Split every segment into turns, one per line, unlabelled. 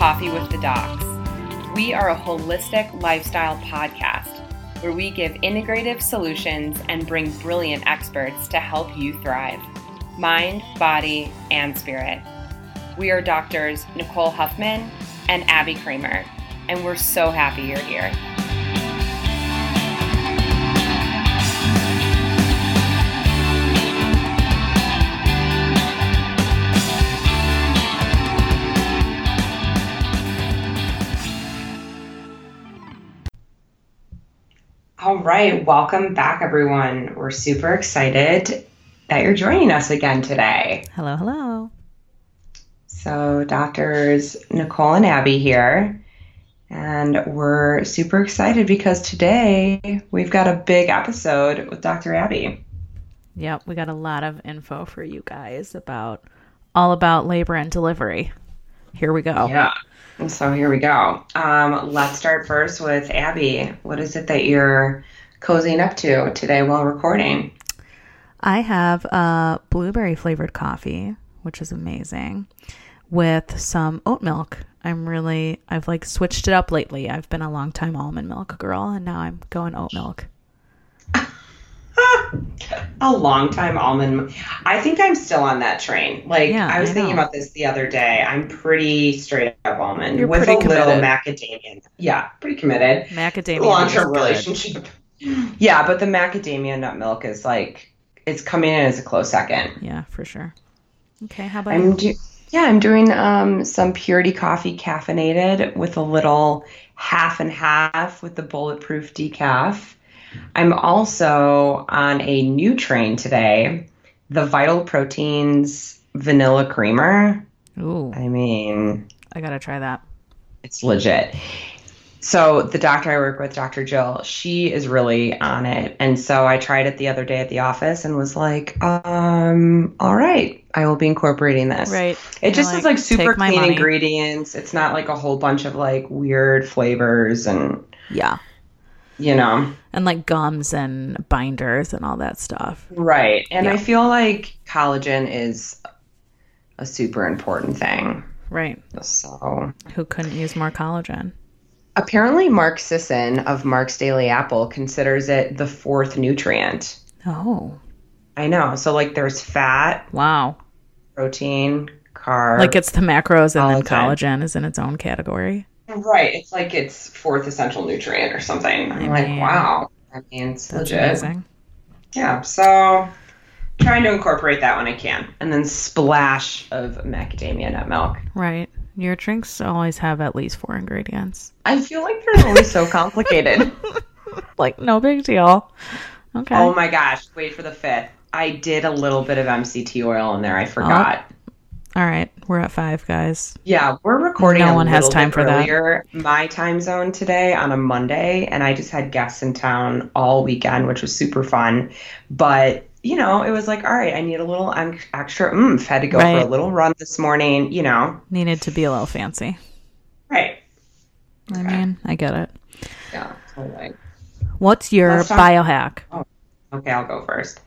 Coffee with the Docs. We are a holistic lifestyle podcast where we give integrative solutions and bring brilliant experts to help you thrive mind, body, and spirit. We are doctors Nicole Huffman and Abby Kramer, and we're so happy you're here. All right, welcome back, everyone. We're super excited that you're joining us again today.
Hello, hello.
So, doctors Nicole and Abby here, and we're super excited because today we've got a big episode with Dr. Abby.
Yep, we got a lot of info for you guys about all about labor and delivery. Here we go.
Yeah. So here we go. Um, let's start first with Abby. What is it that you're cozying up to today while recording?
I have a blueberry flavored coffee, which is amazing, with some oat milk. I'm really, I've like switched it up lately. I've been a long time almond milk girl, and now I'm going oat milk.
A long time almond. I think I'm still on that train. Like
Yeah,
I was
I
thinking about this the other day. I'm pretty straight up almond
You're
with a
pretty
little
committed.
macadamia. Yeah, pretty committed.
Macadamia.
Long term relationship. Yeah, but the macadamia nut milk is like it's coming in as a close second.
Yeah, for sure. Okay, how about
I'm
you?
do- yeah, I'm doing um, some purity coffee caffeinated with a little half and half with the bulletproof decaf. I'm also on a new train today, the Vital Proteins vanilla creamer.
Ooh,
I mean,
I gotta try that.
it's legit. So the doctor I work with, Dr. Jill, she is really on it. And so I tried it the other day at the office and was like, um, all right, I will be incorporating this.
Right.
It just
You're
is like super clean
money.
ingredients. It's not like a whole bunch of like weird flavors and
Yeah.
You know.
And like gums and binders and all that stuff.
Right. And
Yeah.
I feel like collagen is a super important thing.
Right.
So
Who couldn't use more collagen?
apparently Mark Sisson of Mark's Daily Apple considers it the fourth nutrient.
Oh,
I know. So like there's fat,
wow.
protein, carb.
Like it's the macros and then
Collagen.
collagen is in its own category.
Right. It's like it's fourth essential nutrient or something. I'm like, wow. I mean, it's legit.
amazing.
Yeah, so trying to incorporate that when I can. And then splash of macadamia nut milk.
Right. Your drinks always have at least four ingredients.
I feel like they're always so complicated.
Like, no big deal. Okay.
Oh my gosh, wait for the fifth. I did a little bit of MCT oil in there. I forgot. Oh.
All right. We're at five, guys.
Yeah, we're recording.
No one has time for that.
earlier, My time zone today on a Monday, and I just had guests in town all weekend, which was super fun. But you know, it was like, all right, I need a little extra oomph. Had to go for a little run this morning. You know,
Needed to be a little fancy.
right?
I mean, I get it.
Yeah, totally.
What's your
talk-
biohack?
Oh, okay, I'll go first.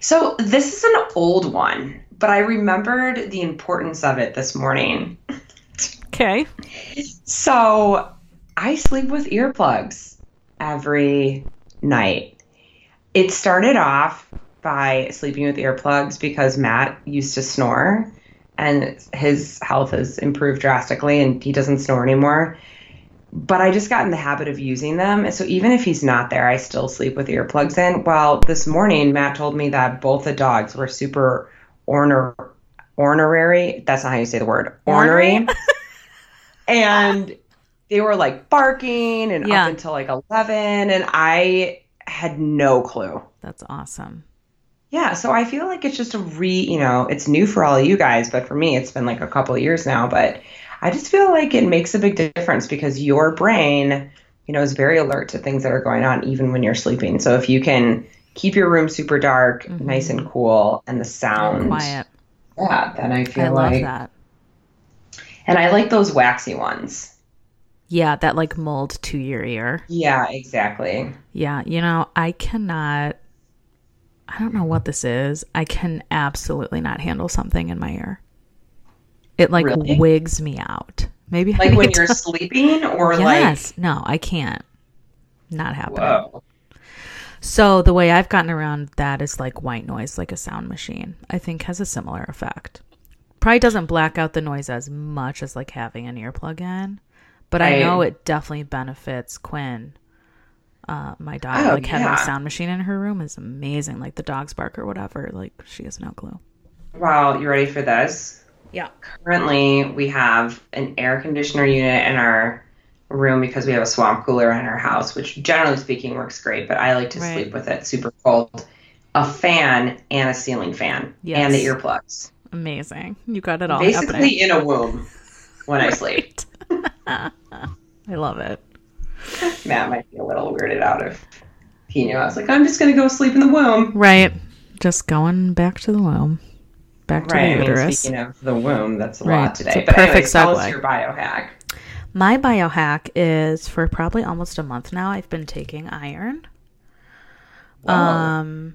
So this is an old one, but I remembered the importance of it this morning.
Okay.
So I sleep with earplugs every night. It started off by sleeping with earplugs because Matt used to snore and his health has improved drastically and he doesn't snore anymore. But I just got in the habit of using them. And so even if he's not there, I still sleep with earplugs in. Well, this morning, Matt told me that both the dogs were super orner, ornery. That's not how you say the word. Ornery. And they were like barking and
Yeah.
up until like 11. And I had no clue.
That's awesome.
Yeah, so I feel like it's just a re, you know, it's new for all of you guys, but for me, it's been like a couple of years now. But I just feel like it makes a big difference because your brain, you know, is very alert to things that are going on even when you're sleeping. So if you can keep your room super dark,
Mhm.
nice and cool, and the sound,
Quiet.
yeah, then I feel
I love
like,
that.
and I like those waxy ones.
Yeah, that like mold to your ear.
Yeah, exactly.
Yeah, you know, I cannot. I don't know what this is. I can absolutely not handle something in my ear. It like
Really?
wigs me out. Maybe
Like when you're sleeping or like
yes. no, I can't. Not happening.
whoa.
So the way I've gotten around that is like white noise, like a sound machine. I think has a similar effect. Probably doesn't black out the noise as much as like having an earplug in, but I know it definitely benefits Quinn. Uh, my dog,
Oh,
like having
yeah.
a sound machine in her room is amazing. Like the dogs bark or whatever, like she has no clue.
Wow, you ready for this?
Yeah.
Currently, we have an air conditioner unit in our room because we have a swamp cooler in our house, which generally speaking works great, but I like to
Right.
sleep with it super cold. A fan and a ceiling fan
Yes.
and the earplugs.
Amazing. You got it all
Basically
happening.
in a womb when I sleep.
I love it.
Matt might be a little weirded out if he knew. I was like, I'm just going to go sleep in the womb.
Right. Just going back to the womb. Back to
Right. I
the
mean,
uterus.
speaking of the womb, that's a
Right.
lot today.
It's a
but anyways,
perfect
tell us your biohack.
My biohack is for probably almost a month now. I've been taking iron,
Whoa.
um,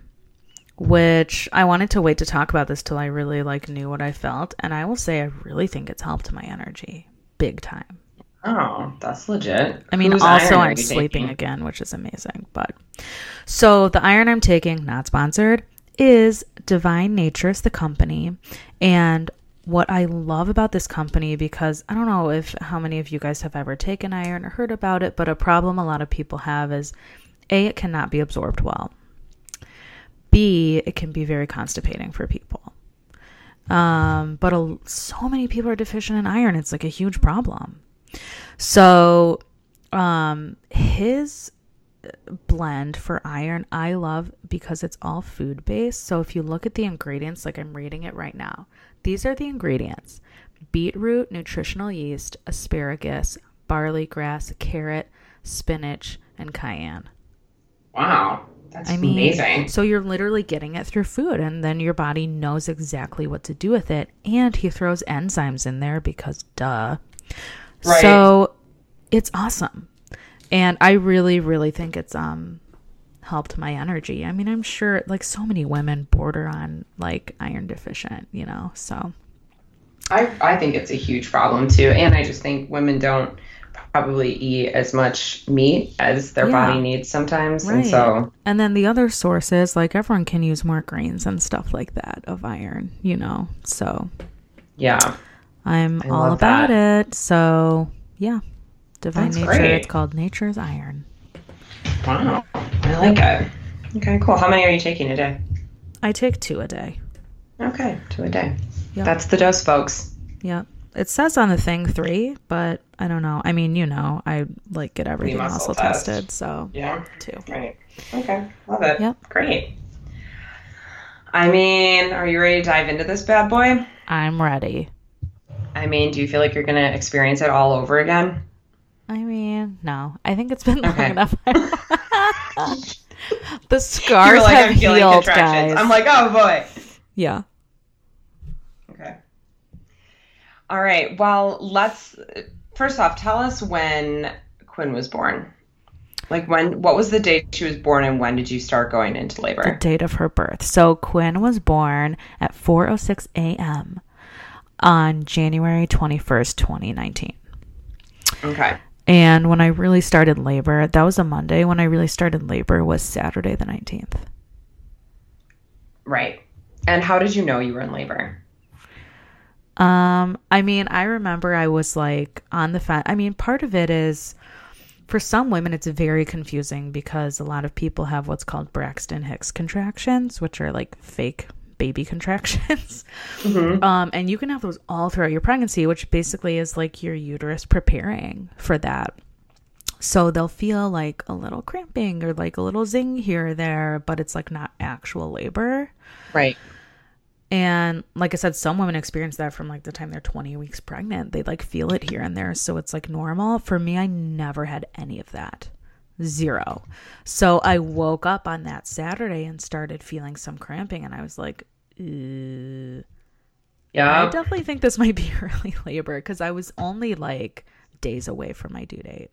which I wanted to wait to talk about this till I really like knew what I felt, and I will say I really think it's helped my energy big time.
oh, that's legit.
I mean,
Whose
also I'm sleeping
taking?
again, which is amazing. But so the iron I'm taking, not sponsored, is Divine Natures, the company, and what I love about this company because I don't know if how many of you guys have ever taken iron or heard about it, but a problem a lot of people have is a it cannot be absorbed well. B it can be very constipating for people. Um, but a, so many people are deficient in iron; it's like a huge problem. So, um, his blend for iron I love because it's all food based. So if you look at the ingredients, like I'm reading it right now, these are the ingredients beetroot, nutritional yeast, asparagus, barley grass, carrot, spinach, and cayenne.
Wow, that's
I mean,
amazing.
so you're literally getting it through food, and then your body knows exactly what to do with it. And he throws enzymes in there because, duh.
Right.
So it's awesome, and I really, really think it's um helped my energy. I mean, I'm sure like so many women border on like iron deficient, you know. So
I, I think it's a huge problem too. And I just think women don't probably eat as much meat as their
Yeah.
body needs sometimes.
Right.
And so,
and then the other sources, like everyone can use more grains and stuff like that of iron, you know. So
yeah.
I'm
I
all about it. So yeah, divine
That's
nature.
great.
It's called nature's iron.
Wow. I like it. Okay, cool. How many are you taking a day?
I take two a day.
Okay, two a day.
Yep.
That's the dose, folks.
Yep. It says on the thing three, but I don't know. I mean, you know, I like get everything
muscle
muscle
test.
tested, so
Yeah.
two.
Right. Okay. Love it.
Yep.
Great. I mean, are you ready to dive into this bad boy?
I'm ready.
I mean, do you feel like you're going to experience it all over again?
I mean, no. I think it's been long
Okay.
enough. the scars
like,
have
I'm
healed, guys.
I'm like, oh boy.
yeah.
Okay. All right. Well, let's first off tell us when Quinn was born. Like when? What was the date she was born, and when did you start going into labor?
the date of her birth. So Quinn was born at 4:06 a.m. on January 21st, 2019.
Okay.
And when I really started labor, that was a Monday. When I really started labor was Saturday the 19th.
Right. And how did you know you were in labor?
Um, I mean, I remember I was like on the fence. I mean, part of it is for some women, it's very confusing because a lot of people have what's called Braxton Hicks contractions, which are like fake baby contractions. Um, and you can have those all throughout your pregnancy, which basically is like your uterus preparing for that. So they'll feel like a little cramping or like a little zing here or there, but it's like not actual labor.
Right.
And like I said, some women experience that from like the time they're 20 weeks pregnant. They like feel it here and there. So it's like normal. For me, I never had any of that. Zero. So I woke up on that Saturday and started feeling some cramping. And I was like, "Yeah, I definitely think this might be early labor because I was only like days away from my due date.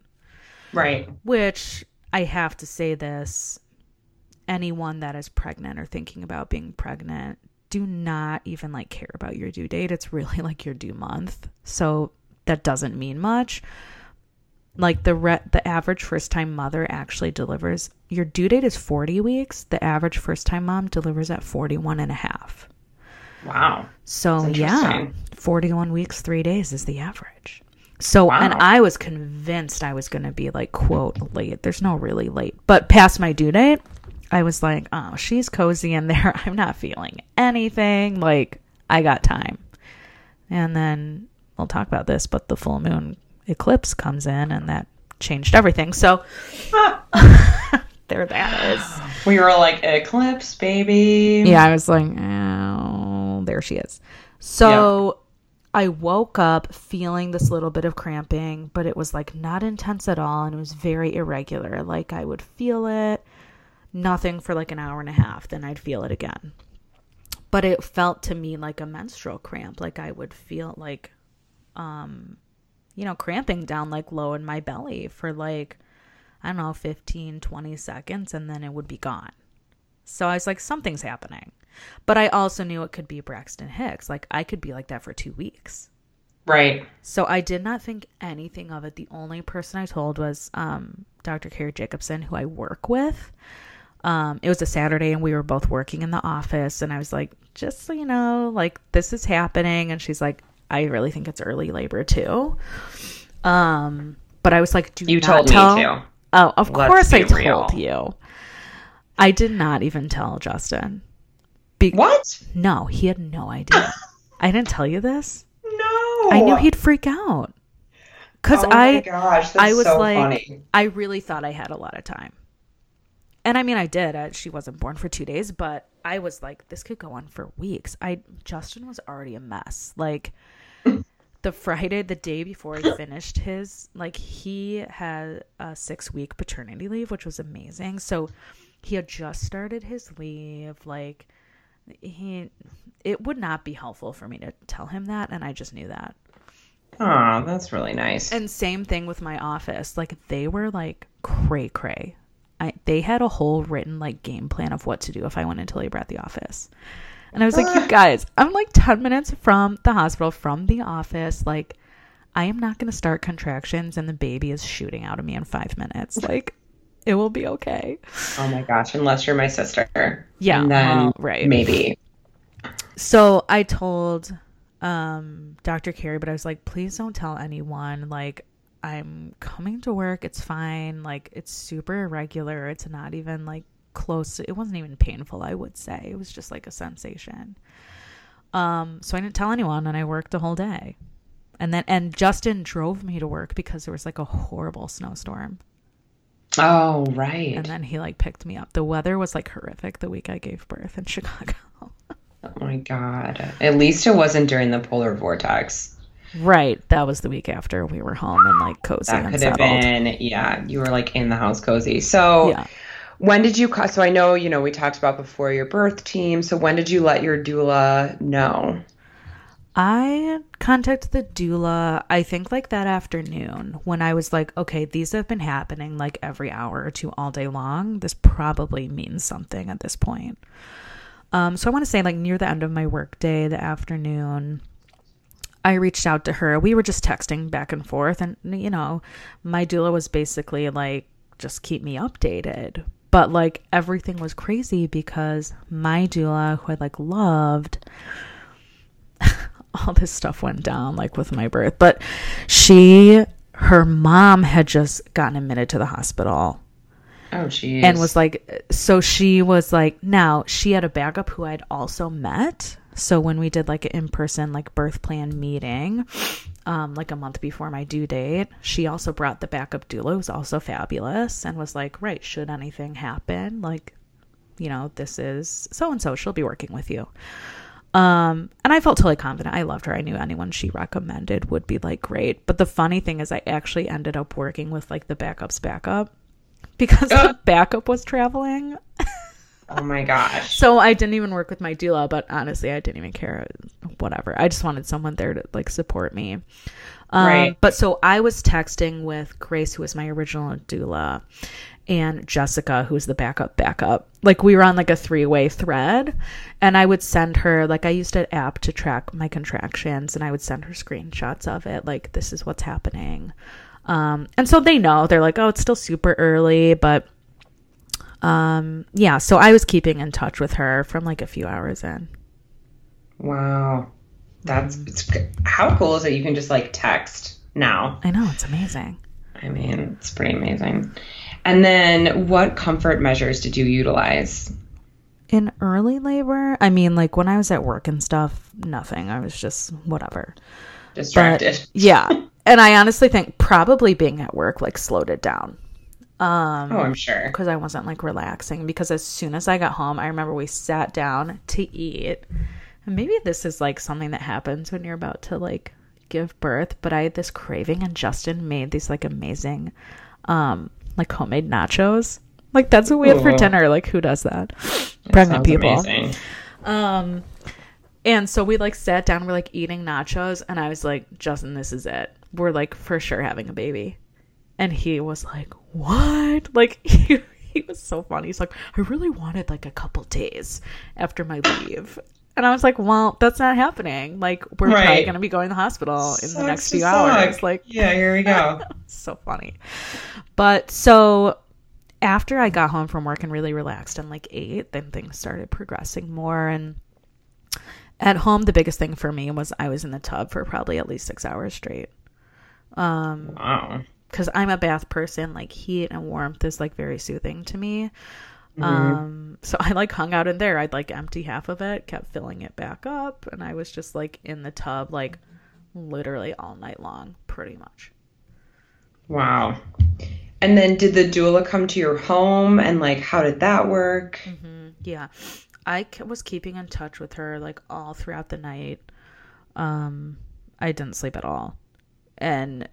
Right.
Which I have to say this anyone that is pregnant or thinking about being pregnant, do not even like care about your due date. It's really like your due month. So that doesn't mean much. Like the re- the average first time mother actually delivers your due date is 40 weeks. The average first time mom delivers at 41 and a half.
Wow.
So yeah, 41 weeks, 3 days is the average. So
Wow.
and I was convinced I was going to be like quote late. There's no really late, but past my due date, I was like, "Oh, she's cozy in there. I'm not feeling anything. Like I got time." And then we'll talk about this, but the full moon eclipse comes in and that changed everything. So there that is.
We were like eclipse, baby.
Yeah, I was like, oh, there she is. So I woke up feeling this little bit of cramping, but it was like not intense at all and it was very irregular. Like I would feel it, nothing for like an hour and a half, then I'd feel it again. But it felt to me like a menstrual cramp. Like I would feel like, um, you know, cramping down like low in my belly for like, I don't know, 15, 20 seconds, and then it would be gone. So I was like, something's happening. But I also knew it could be Braxton Hicks. Like I could be like that for two weeks.
Right.
So I did not think anything of it. The only person I told was um, Dr. Carrie Jacobson, who I work with. Um, it was a Saturday and we were both working in the office. And I was like, just so you know, like this is happening. And she's like, I really think it's early labor too. Um, but I was like, do
You told
tell-
me to.
Oh, of
Let's
course I
real.
told you. I did not even tell Justin. Be-
What?
No, he had no idea. I didn't tell you this.
No.
I knew he'd freak out. Cause
Oh my
I
gosh,
I was
so
like
funny.
I really thought I had a lot of time. And I mean I did. Uh, she wasn't born for 2 days, but I was like this could go on for weeks. I Justin was already a mess. Like the Friday, the day before he finished his, like he had a six week paternity leave, which was amazing. So he had just started his leave. Like he, it would not be helpful for me to tell him that, and I just knew that.
Oh, that's really nice.
And same thing with my office. Like they were like cray cray. I they had a whole written like game plan of what to do if I went into labor at the office. And I was like, you guys, I'm like 10 minutes from the hospital, from the office. Like, I am not going to start contractions and the baby is shooting out of me in five minutes. Like, it will be okay.
oh my gosh, unless you're my sister.
Yeah,
And then
well, right.
maybe.
So I told um, Dr. Carey, but I was like, please don't tell anyone. Like, I'm coming to work. It's fine. Like, it's super irregular. It's not even like close. It wasn't even painful, I would say. It was just like a sensation. Um, so I didn't tell anyone and I worked the whole day. And then, and Justin drove me to work because there was like a horrible snowstorm.
Oh, right.
And then he like picked me up. The weather was like horrific the week I gave birth in Chicago.
oh my god. At least it wasn't during the polar vortex.
Right. That was the week after we were home and like cozy
That
and
could have been, yeah, you were like in the house cozy. So,
Yeah.
When did you, so I know, you know, we talked about before your birth team. So, when did you let your doula know?
I contacted the doula, I think like that afternoon when I was like, okay, these have been happening like every hour or two all day long. This probably means something at this point. Um, so I want to say like near the end of my workday, the afternoon, I reached out to her. We were just texting back and forth, and you know, my doula was basically like, just keep me updated. But like everything was crazy because my doula, who I like loved, all this stuff went down like with my birth. But she, her mom had just gotten admitted to the hospital
Oh, geez.
and was like so she was like now she had a backup who i'd also met so when we did like an in-person like birth plan meeting um like a month before my due date she also brought the backup doula who's also fabulous and was like right should anything happen like you know this is so and so she'll be working with you. Um and i felt totally confident. I loved her. I knew anyone she recommended would be like great. But the funny thing is i actually ended up working with like the backup's backup because the backup was traveling.
oh my gosh.
So I didn't even work with my doula, but honestly, I didn't even care. Whatever. I just wanted someone there to like support me. Um,
Right.
But so I was texting with Grace, who was my original doula, and Jessica, who was the backup backup. Like we were on like a three way thread, and I would send her like I used an app to track my contractions, and I would send her screenshots of it. Like this is what's happening, um, and so they know. They're like, oh, it's still super early, but um, yeah. So I was keeping in touch with her from like a few hours in.
Wow, that's it's, how cool is it? You can just like text now.
I know it's amazing.
I mean, it's pretty amazing. And then, what comfort measures did you utilize?
In early labor, I mean, like when I was at work and stuff, nothing. I was just whatever.
Distracted.
But, yeah. and I honestly think probably being at work like slowed it down. Um,
oh, I'm sure.
Because I wasn't like relaxing. Because as soon as I got home, I remember we sat down to eat. And maybe this is like something that happens when you're about to like give birth, but I had this craving and Justin made these like amazing um like homemade nachos. Like that's what we had for dinner. Like who does that? Pregnant people. Amazing. Um and so we like sat down, we're like eating nachos, and I was like, Justin, this is it. We're like for sure having a baby. And he was like, What? Like he he was so funny. He's like, I really wanted like a couple days after my leave. And I was like, well, that's not happening. Like, we're right. probably going to be going to the hospital in the next few hours. Like,
yeah, here we go.
so funny. But so after I got home from work and really relaxed and like ate, then things started progressing more. And at home, the biggest thing for me was I was in the tub for probably at least six hours straight. Um,
wow.
Because I'm a bath person, like heat and warmth is like very soothing to me. Mm-hmm. Um, so I like hung out in there. I'd like empty half of it, kept filling it back up, and I was just like in the tub like literally all night long, pretty much.
Wow. And then did the doula come to your home and like how did that work?
Mm-hmm. Yeah. I was keeping in touch with her like all throughout the night. Um, I didn't sleep at all. And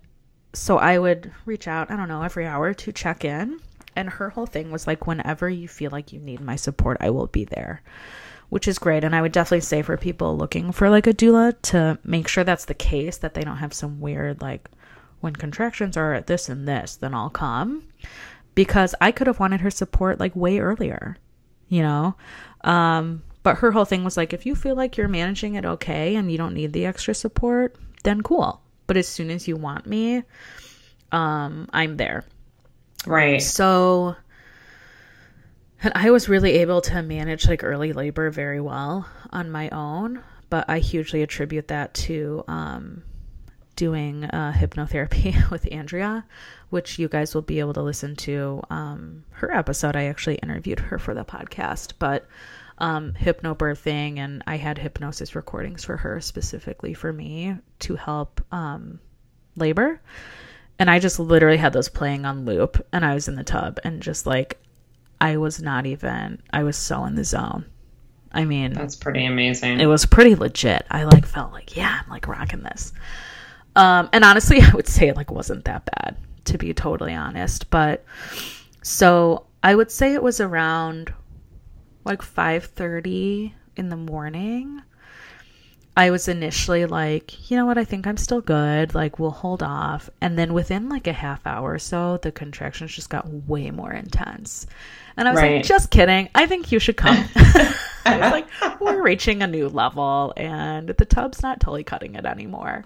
so I would reach out, I don't know, every hour to check in and her whole thing was like, whenever you feel like you need my support, I will be there, which is great. And I would definitely say for people looking for like a doula to make sure that's the case, that they don't have some weird, like, when contractions are at this and this, then I'll come. Because I could have wanted her support like way earlier, you know? Um, but her whole thing was like, if you feel like you're managing it okay and you don't need the extra support, then cool. But as soon as you want me, um, I'm there.
Right.
So and I was really able to manage like early labor very well on my own, but I hugely attribute that to um, doing uh, hypnotherapy with Andrea, which you guys will be able to listen to um, her episode. I actually interviewed her for the podcast, but um, hypnobirthing, and I had hypnosis recordings for her specifically for me to help um, labor and I just literally had those playing on loop and I was in the tub and just like I was not even I was so in the zone. I mean,
that's pretty amazing.
It was pretty legit. I like felt like, yeah, I'm like rocking this. Um and honestly, I would say it like wasn't that bad to be totally honest, but so I would say it was around like 5:30 in the morning I was initially like, you know what, I think I'm still good. Like, we'll hold off. And then within like a half hour or so, the contractions just got way more intense. And I was right. like, just kidding. I think you should come. I was like, we're reaching a new level and the tub's not totally cutting it anymore.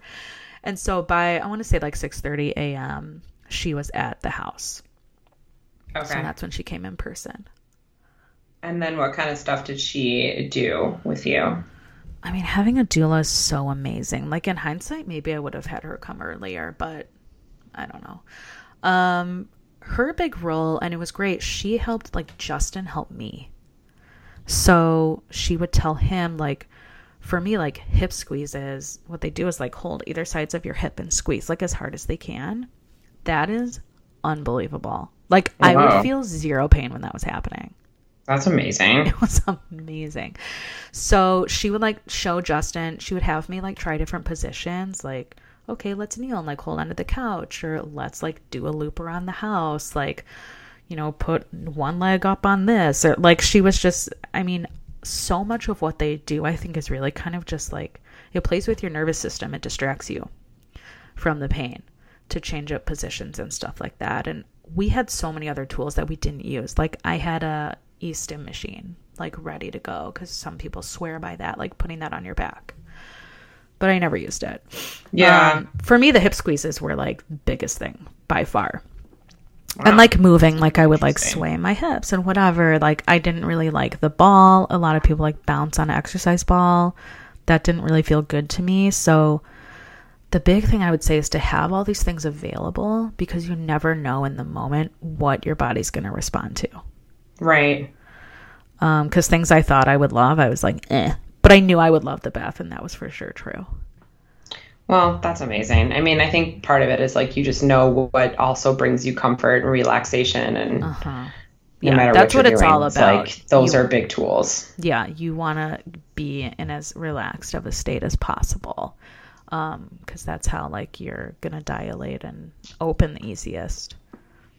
And so by, I want to say like 6.30 a.m., she was at the house. Okay. So that's when she came in person.
And then what kind of stuff did she do with you?
I mean, having a doula is so amazing. Like in hindsight, maybe I would have had her come earlier, but I don't know. Um, her big role, and it was great. She helped like Justin help me. So she would tell him like, for me, like hip squeezes. What they do is like hold either sides of your hip and squeeze like as hard as they can. That is unbelievable. Like wow. I would feel zero pain when that was happening.
That's amazing.
It was amazing. So she would like show Justin, she would have me like try different positions, like, okay, let's kneel and like hold onto the couch, or let's like do a loop around the house, like, you know, put one leg up on this, or like she was just, I mean, so much of what they do, I think, is really kind of just like it plays with your nervous system, it distracts you from the pain to change up positions and stuff like that. And we had so many other tools that we didn't use. Like I had a e-stim machine like ready to go because some people swear by that, like putting that on your back. But I never used it.
Yeah.
Um, for me, the hip squeezes were like the biggest thing by far. And like moving, like I would like sway my hips and whatever. Like I didn't really like the ball. A lot of people like bounce on an exercise ball. That didn't really feel good to me. So the big thing I would say is to have all these things available because you never know in the moment what your body's going to respond to.
Right.
Because things I thought I would love, I was like, eh. But I knew I would love the bath, and that was for sure true.
Well, that's amazing. I mean, I think part of it is like you just know what also brings you comfort and relaxation, and
Uh-huh.
no
Yeah,
matter
that's
what,
what it's
doing,
all about.
like those
You-
are big tools.
Yeah, you want to be in as relaxed of a state as possible. Because that's how, like, you're going to dilate and open the easiest.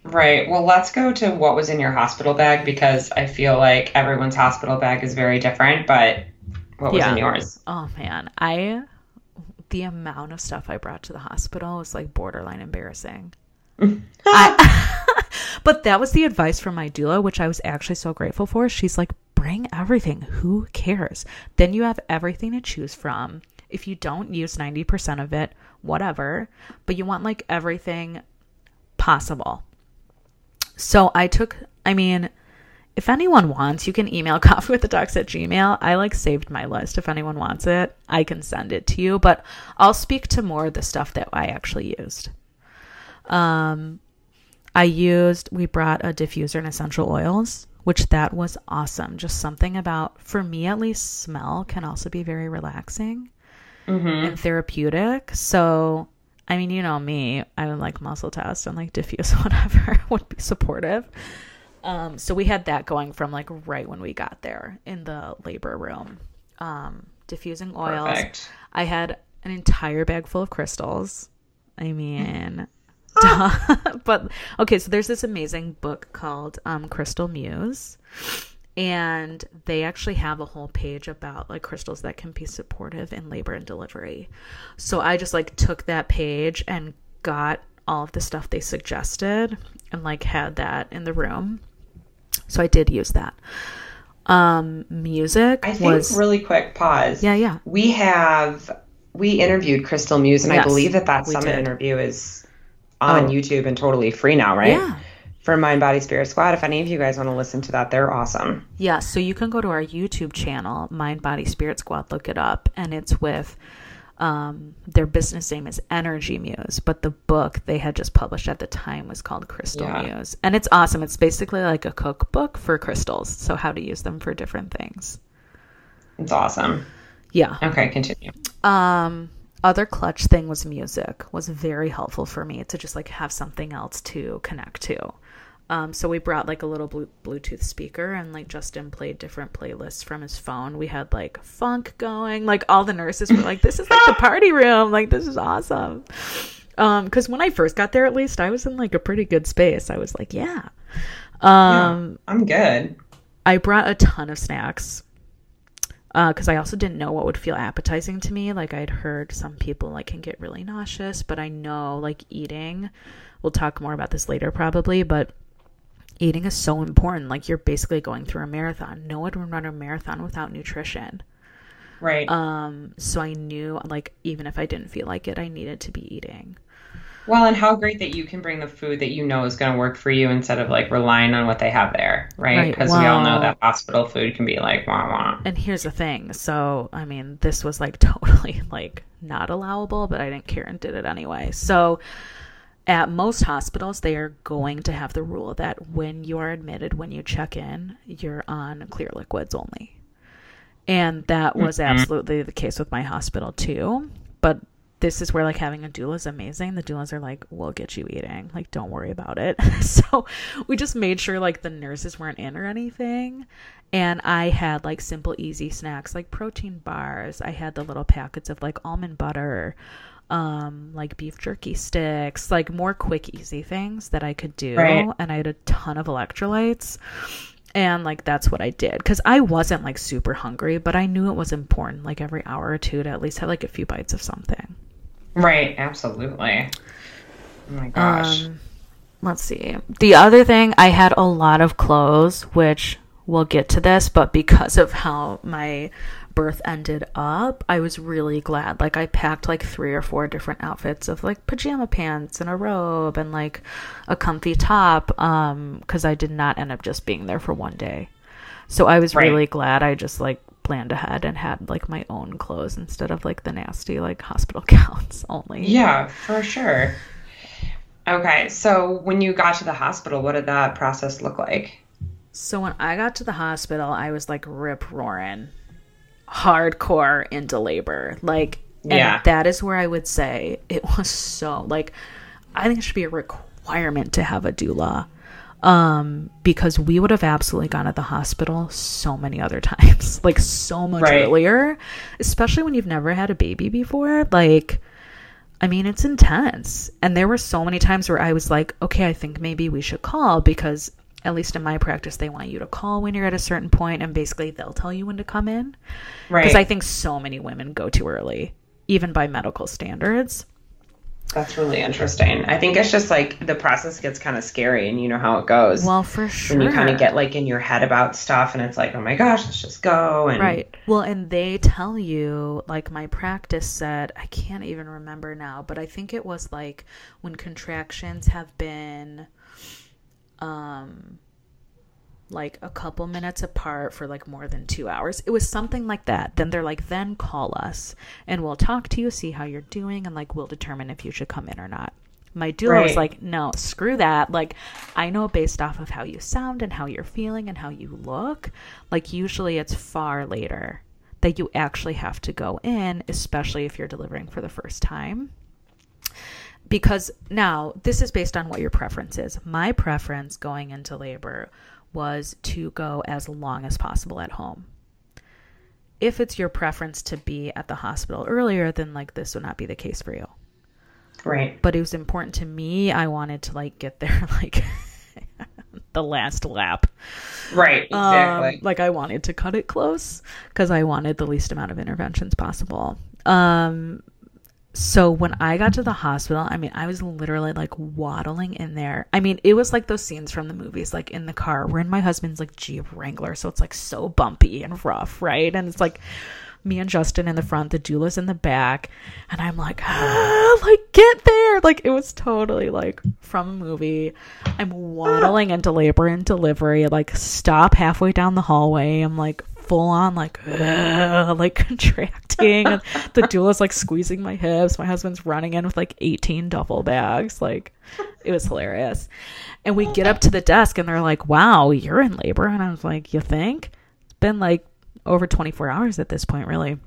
Right. Well, let's go to what was in your hospital bag because I feel like everyone's hospital bag is very different, but what was
Yeah.
in yours?
Oh, man. I. The amount of stuff I brought to the hospital was like borderline embarrassing. I, but that was the advice from my doula, which I was actually so grateful for. She's like, bring everything. Who cares? Then you have everything to choose from. If you don't use 90% of it, whatever. But you want like everything possible. So I took, I mean, if anyone wants, you can email coffee with the docs at Gmail. I like saved my list. If anyone wants it, I can send it to you. But I'll speak to more of the stuff that I actually used. Um, I used, we brought a diffuser and essential oils, which that was awesome. Just something about, for me at least, smell can also be very relaxing and therapeutic. So, I mean, you know me, I would like muscle test and like diffuse whatever would be supportive. Um, so we had that going from like right when we got there in the labor room. Um, diffusing oils.
Perfect.
I had an entire bag full of crystals. I mean, but okay, so there's this amazing book called um, Crystal Muse, and they actually have a whole page about like crystals that can be supportive in labor and delivery. So I just like took that page and got all of the stuff they suggested and like had that in the room. So I did use that. Um, music
I think
was
really quick pause.
yeah, yeah.
We have we interviewed Crystal Muse, and I believe that that summit
did.
interview is on
Oh.
YouTube and totally free now, right?
Yeah.
For Mind Body Spirit Squad. If any of you guys want to listen to that, they're awesome.
Yeah, so you can go to our YouTube channel, Mind Body Spirit Squad, look it up, and it's with um, their business name is Energy Muse, but the book they had just published at the time was called Crystal
Yeah.
Muse, and it's awesome. It's basically like a cookbook for crystals, so how to use them for different things.
It's awesome.
Yeah.
Okay, continue.
Um, other clutch thing was music was very helpful for me to just like have something else to connect to. Um, so we brought like a little Bluetooth speaker and like Justin played different playlists from his phone. We had like funk going. Like all the nurses were like, "This is like the party room. Like this is awesome." Um, because when I first got there, at least I was in like a pretty good space. I was like, "Yeah." Um,
I'm good.
I brought a ton of snacks because I also didn't know what would feel appetizing to me. Like I'd heard some people like can get really nauseous, but I know like eating. We'll talk more about this later probably, but eating is so important. Like you're basically going through a marathon. No one would run a marathon without nutrition.
Right.
Um, so I knew like even if I didn't feel like it, I needed to be eating.
well, and how great that you can bring the food that you know is going to work for you instead of like relying on what they have there, right?
Right,
Because we all know that hospital food can be like wah wah.
And here's the thing. So, I mean, this was like totally like not allowable, but I didn't care and did it anyway. So, at most hospitals, they are going to have the rule that when you are admitted, when you check in, you're on clear liquids only. And that was mm-hmm. absolutely the case with my hospital too. But this is where like having a doula is amazing. The doulas are like, we'll get you eating. Like, don't worry about it. so we just made sure like the nurses weren't in or anything. And I had like simple, easy snacks like protein bars. I had the little packets of like almond butter, um, like beef jerky sticks, like more quick, easy things that I could do.
Right.
And I had a ton of electrolytes. And like that's what I did because I wasn't like super hungry, but I knew it was important, like every hour or two, to at least have like a few bites of something.
Right. Absolutely. Oh my gosh.
Um, let's see. The other thing, I had a lot of clothes, which we'll get to this, but because of how my birth ended up, I was really glad. Like I packed like three or four different outfits of like pajama pants and a robe and like a comfy top um cuz I did not end up just being there for one day. So I was
Right.
really glad I just like planned ahead and had like my own clothes instead of like the nasty like hospital gowns only.
Yeah, for sure. Okay, so when you got to the hospital, what did that process look like?
So when I got to the hospital, I was like rip roaring, hardcore into labor. Like,
Yeah.
that is where I would say it was so like, I think it should be a requirement to have a doula. Um, because we would have absolutely gone to the hospital so many other times, like so much
Right.
earlier, especially when you've never had a baby before. Like, I mean, it's intense. And there were so many times where I was like, okay, I think maybe we should call because, at least in my practice, they want you to call when you're at a certain point and basically they'll tell you when to come in.
Right.
Because I think so many women go too early, even by medical standards.
That's really interesting. I think it's just like the process gets kind of scary and you know how it goes.
Well, for sure.
when you kind of get like in your head about stuff and it's like, oh my gosh, let's just go. And
Right. Well, and they tell you, like my practice said, I can't even remember now, but I think it was like when contractions have been um like a couple minutes apart for like more than 2 hours. It was something like that. Then they're like, "Then call us and we'll talk to you, see how you're doing and like we'll determine if you should come in or not." My doula was like, "No, screw that. Like I know based off of how you sound and how you're feeling and how you look, like usually it's far later that you actually have to go in, especially if you're delivering for the first time." Because now this is based on what your preference is. My preference going into labor was to go as long as possible at home. If it's your preference to be at the hospital earlier, then like this would not be the case for you.
right.
But it was important to me. I wanted to like get there like the last lap.
Right. Exactly.
Um, like I wanted to cut it close because I wanted the least amount of interventions possible. Um, so when I got to the hospital, I mean, I was literally like waddling in there. I mean, it was like those scenes from the movies, like in the car. We're in my husband's like Jeep Wrangler, so it's like so bumpy and rough, right? And it's like me and Justin in the front, the doula's in the back, and I'm like, ah, like get there. Like it was totally like from a movie. I'm waddling into labor and delivery, like stop halfway down the hallway. I'm like full on like like contracting and the doula's like squeezing my hips. My husband's running in with like 18 duffel bags. Like it was hilarious. And we get up to the desk and they're like, "Wow, you're in labor." And I was like, "You think?" It's been like over 24 hours at this point, really.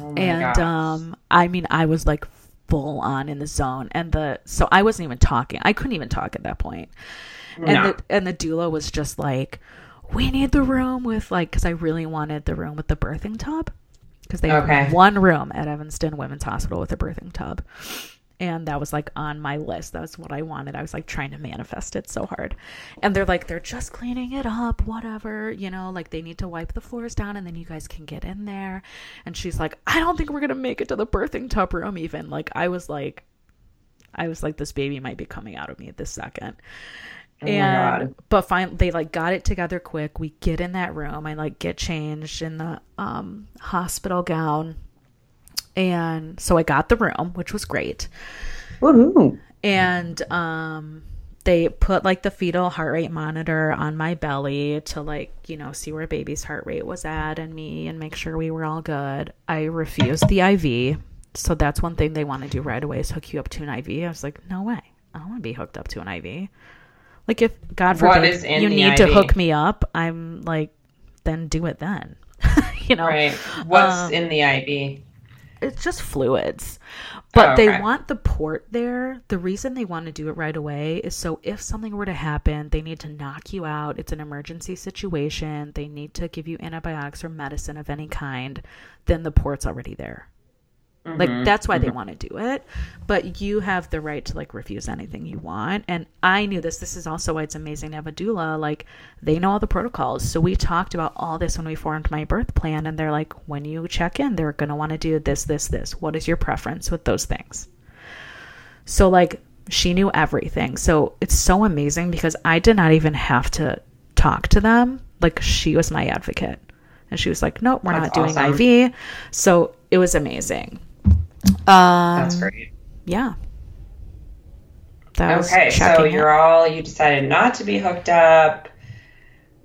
oh
and
gosh.
um I mean, I was like full on in the zone and the so I wasn't even talking. I couldn't even talk at that point. And
No.
the and the doula was just like, "We need the room with like cuz I really wanted the room with the birthing tub." Because they
Okay.
have one room at Evanston Women's Hospital with a birthing tub. And that was like on my list. That was what I wanted. I was like trying to manifest it so hard. And they're like, they're just cleaning it up, whatever, you know, like they need to wipe the floors down and then you guys can get in there. And she's like, I don't think we're going to make it to the birthing tub room, even. Like, I was like, I was like, this baby might be coming out of me at this second.
Oh
and but fine they like got it together quick. We get in that room. I like get changed in the um hospital gown. And so i got the room which was great.
Woohoo.
and um they put like the fetal heart rate monitor on my belly to like you know see where baby's heart rate was at and me and make sure we were all good. I refused the iv so that's one thing they want to do right away is hook you up to an iv i was like no way. I don't want to be hooked up to an iv like if god forbid you need to hook me up i'm like then do it then you know
Right. What's
um,
in the IV?
it's just fluids. But
Oh,
they want the port there. The reason they want to do it right away is so if something were to happen, they need to knock you out. It's an emergency situation. They need to give you antibiotics or medicine of any kind. Then the port's already there. Like
Mm-hmm.
that's why they want to do it. But you have the right to like refuse anything you want. And I knew this. This is also why it's amazing to have a doula. Like they know all the protocols. So we talked about all this when we formed my birth plan and they're like, when you check in, they're gonna want to do this, this, this. What is your preference with those things? So like She knew everything. So it's so amazing because I did not even have to talk to them. Like she was my advocate. And she was like, nope, we're
That's
not doing
awesome.
IV. So it was amazing. Um,
That's great.
Yeah. That was
Okay, so you're all you decided not to be hooked up,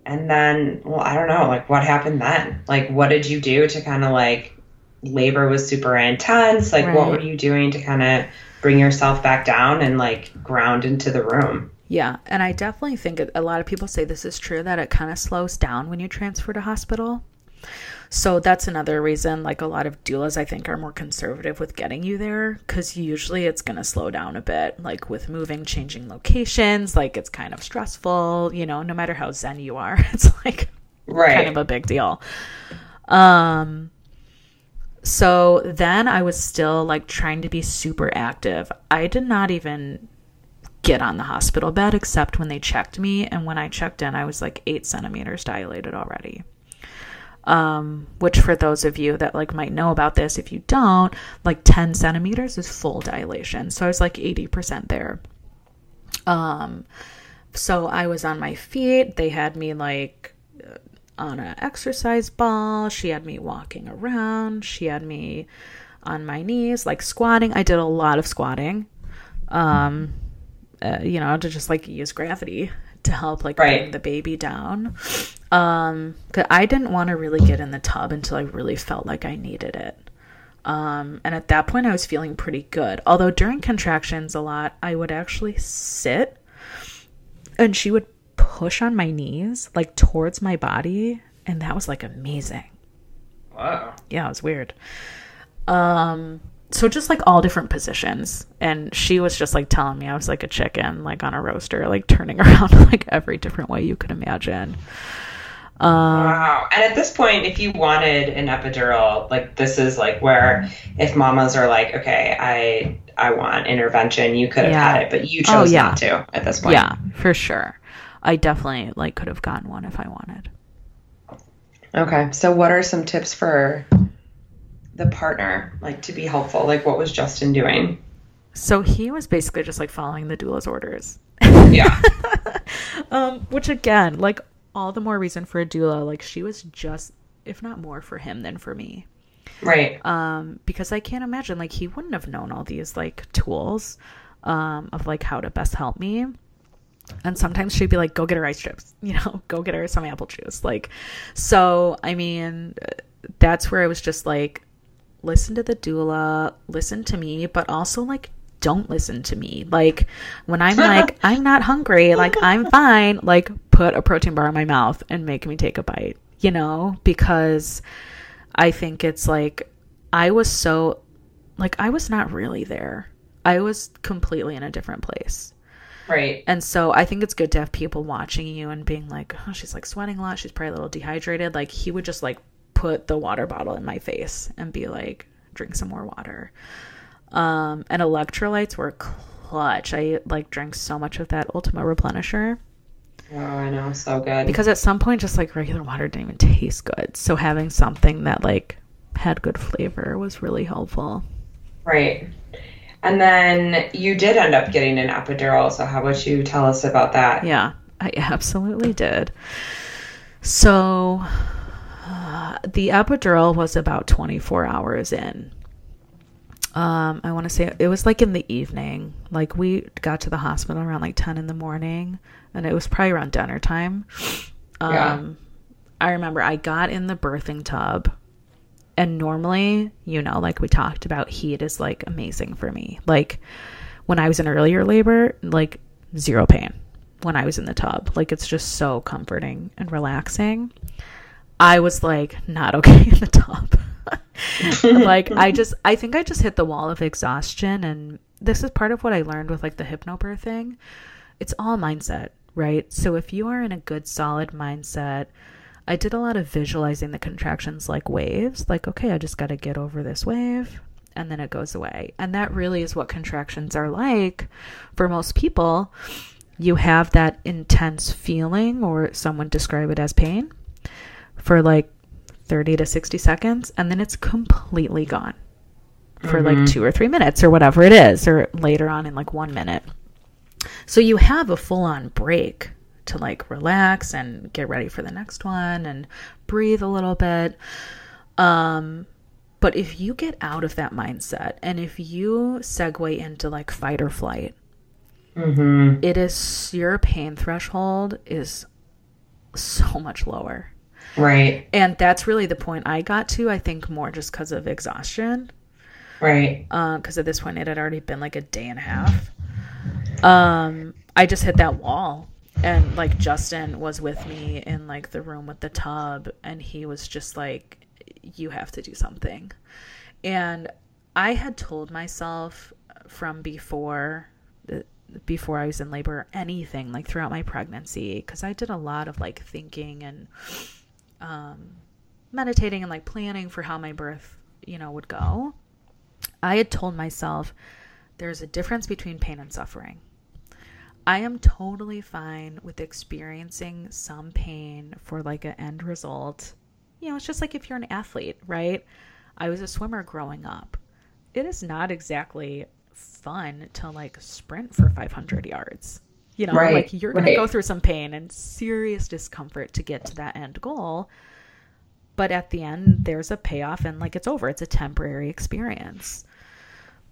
and then well, I don't know, like what happened then? Like, what did you do to kind of like labor was super intense? Like, what were you doing to kind of bring yourself back down and like ground into the room?
Yeah, and I definitely think a lot of people say this is true that it kind of slows down when you transfer to hospital. So that's another reason, like a lot of doulas, I think, are more conservative with getting you there because usually it's going to slow down a bit. Like with moving, changing locations, like it's kind of stressful, you know, no matter how zen you are, it's like
Right.
kind of a big deal. Um, so then I was still like trying to be super active. I did not even get on the hospital bed except when they checked me. And when I checked in, I was like eight centimeters dilated already. Um, which for those of you that like might know about this, if you don't, like 10 centimeters is full dilation. So I was like 80% there. Um, so I was on my feet. They had me like uh, on an exercise ball. She had me walking around. She had me on my knees, like squatting. I did a lot of squatting. Um, uh, you know, to just like use gravity to help like
Right.
bring the baby down. Um, cause I didn't want to really get in the tub until I really felt like I needed it. Um, and at that point, I was feeling pretty good. Although during contractions, a lot, I would actually sit and she would push on my knees, like towards my body. And that was like amazing.
Whoa.
Yeah, it was weird. Um, so just like all different positions. And she was just like telling me I was like a chicken, like on a roaster, like turning around like every different way you could imagine. Um,
Wow. And at this point, if you wanted an epidural, like this is like where if mamas are like, okay, I I want intervention, you could have
Yeah.
had it, but you
Oh,
chose
yeah.
not to at this point.
yeah, for sure. I definitely like could have gotten one if I wanted.
Okay. So what are some tips for the partner, like to be helpful? Like what was Justin doing?
So he was basically just like following the doula's orders.
Yeah.
um, which again, like all the more reason for a doula. Like she was just, if not more, for him than for me.
right.
Um, because I can't imagine like he wouldn't have known all these like tools, um, of like how to best help me. And sometimes she'd be like, "Go get her ice chips," you know, "Go get her some apple juice." Like, so I mean, that's where I was just like, listen to the doula, listen to me, but also like don't listen to me. Like when I'm like I'm not hungry, like I'm fine, like put a protein bar in my mouth and make me take a bite, you know, because I think it's like I was so like I was not really there. I was completely in a different place.
Right.
And so I think it's good to have people watching you and being like, oh, she's like sweating a lot. She's probably a little dehydrated. Like he would just like put the water bottle in my face and be like, drink some more water. Um, and electrolytes were clutch. I like drank so much of that Ultima Replenisher
Oh, I know. So good.
because at some point, just like regular water didn't even taste good. So having something that like had good flavor was really helpful.
Right. And then you did end up getting an epidural. So how about you tell us about that?
Yeah, I absolutely did. So uh, the epidural was about 24 hours in. Um, I want to say it was like in the evening. Like we got to the hospital around like 10 in the morning, and it was probably around dinner time. Um,
Yeah.
I remember I got in the birthing tub, and normally, you know, like we talked about, heat is like amazing for me. Like when I was in earlier labor, like zero pain when I was in the tub. Like it's just so comforting and relaxing. I was like not okay in the top. like I just I think I just hit the wall of exhaustion and this is part of what I learned with like the hypnobirthing. It's all mindset, right? So if you are in a good solid mindset, I did a lot of visualizing the contractions like waves, like okay, I just got to get over this wave and then it goes away. And that really is what contractions are like for most people. You have that intense feeling or someone describe it as pain for like 30 to 60 seconds and then it's completely gone for like 2 or 3 minutes or whatever it is or later on in like 1 minute. So you have a full on break to like relax and get ready for the next one and breathe a little bit. Um, but if you get out of that mindset and if you segue into like fight or flight,
Mm-hmm.
it is your pain threshold is so much lower.
Right.
And that's really the point I got to, I think, more just because of exhaustion.
Right.
Because at this point, it had already been like a day and a half. Um, I just hit that wall. And like Justin was with me in like the room with the tub, and he was just like, You have to do something. And I had told myself from before before I was in labor, anything like throughout my pregnancy, because I did a lot of like thinking and um, meditating and like planning for how my birth, you know, would go. I had told myself there's a difference between pain and suffering. I am totally fine with experiencing some pain for like an end result. You know, it's just like if you're an athlete, right? I was a swimmer growing up. It is not exactly fun to like sprint for 500 yards. You know,
Right,
like you're going to go through some pain and serious discomfort to get to that end goal. But at the end, there's a payoff and like it's over. It's a temporary experience.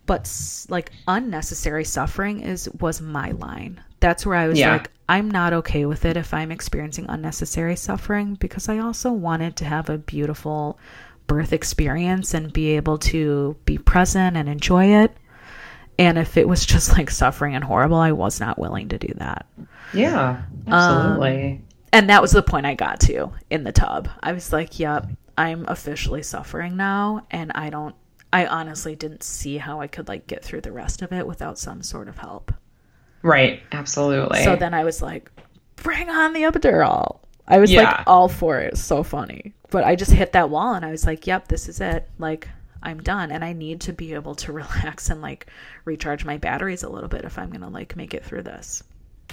But like unnecessary suffering is was my line. That's where I was
Yeah.
like, I'm not okay with it if I'm experiencing unnecessary suffering because I also wanted to have a beautiful birth experience and be able to be present and enjoy it. And if it was just like suffering and horrible, I was not willing to do that.
Yeah.
Um,
Absolutely.
And that was the point I got to in the tub. I was like, yep, I'm officially suffering now. And I don't, I honestly didn't see how I could like get through the rest of it without some sort of help.
right. Absolutely.
So then I was like, bring on the epidural. I was
Yeah.
like all for it. It's so funny. But I just hit that wall and I was like, yep, this is it. Like, I'm done. And I need to be able to relax and like recharge my batteries a little bit if I'm going to like make it through this.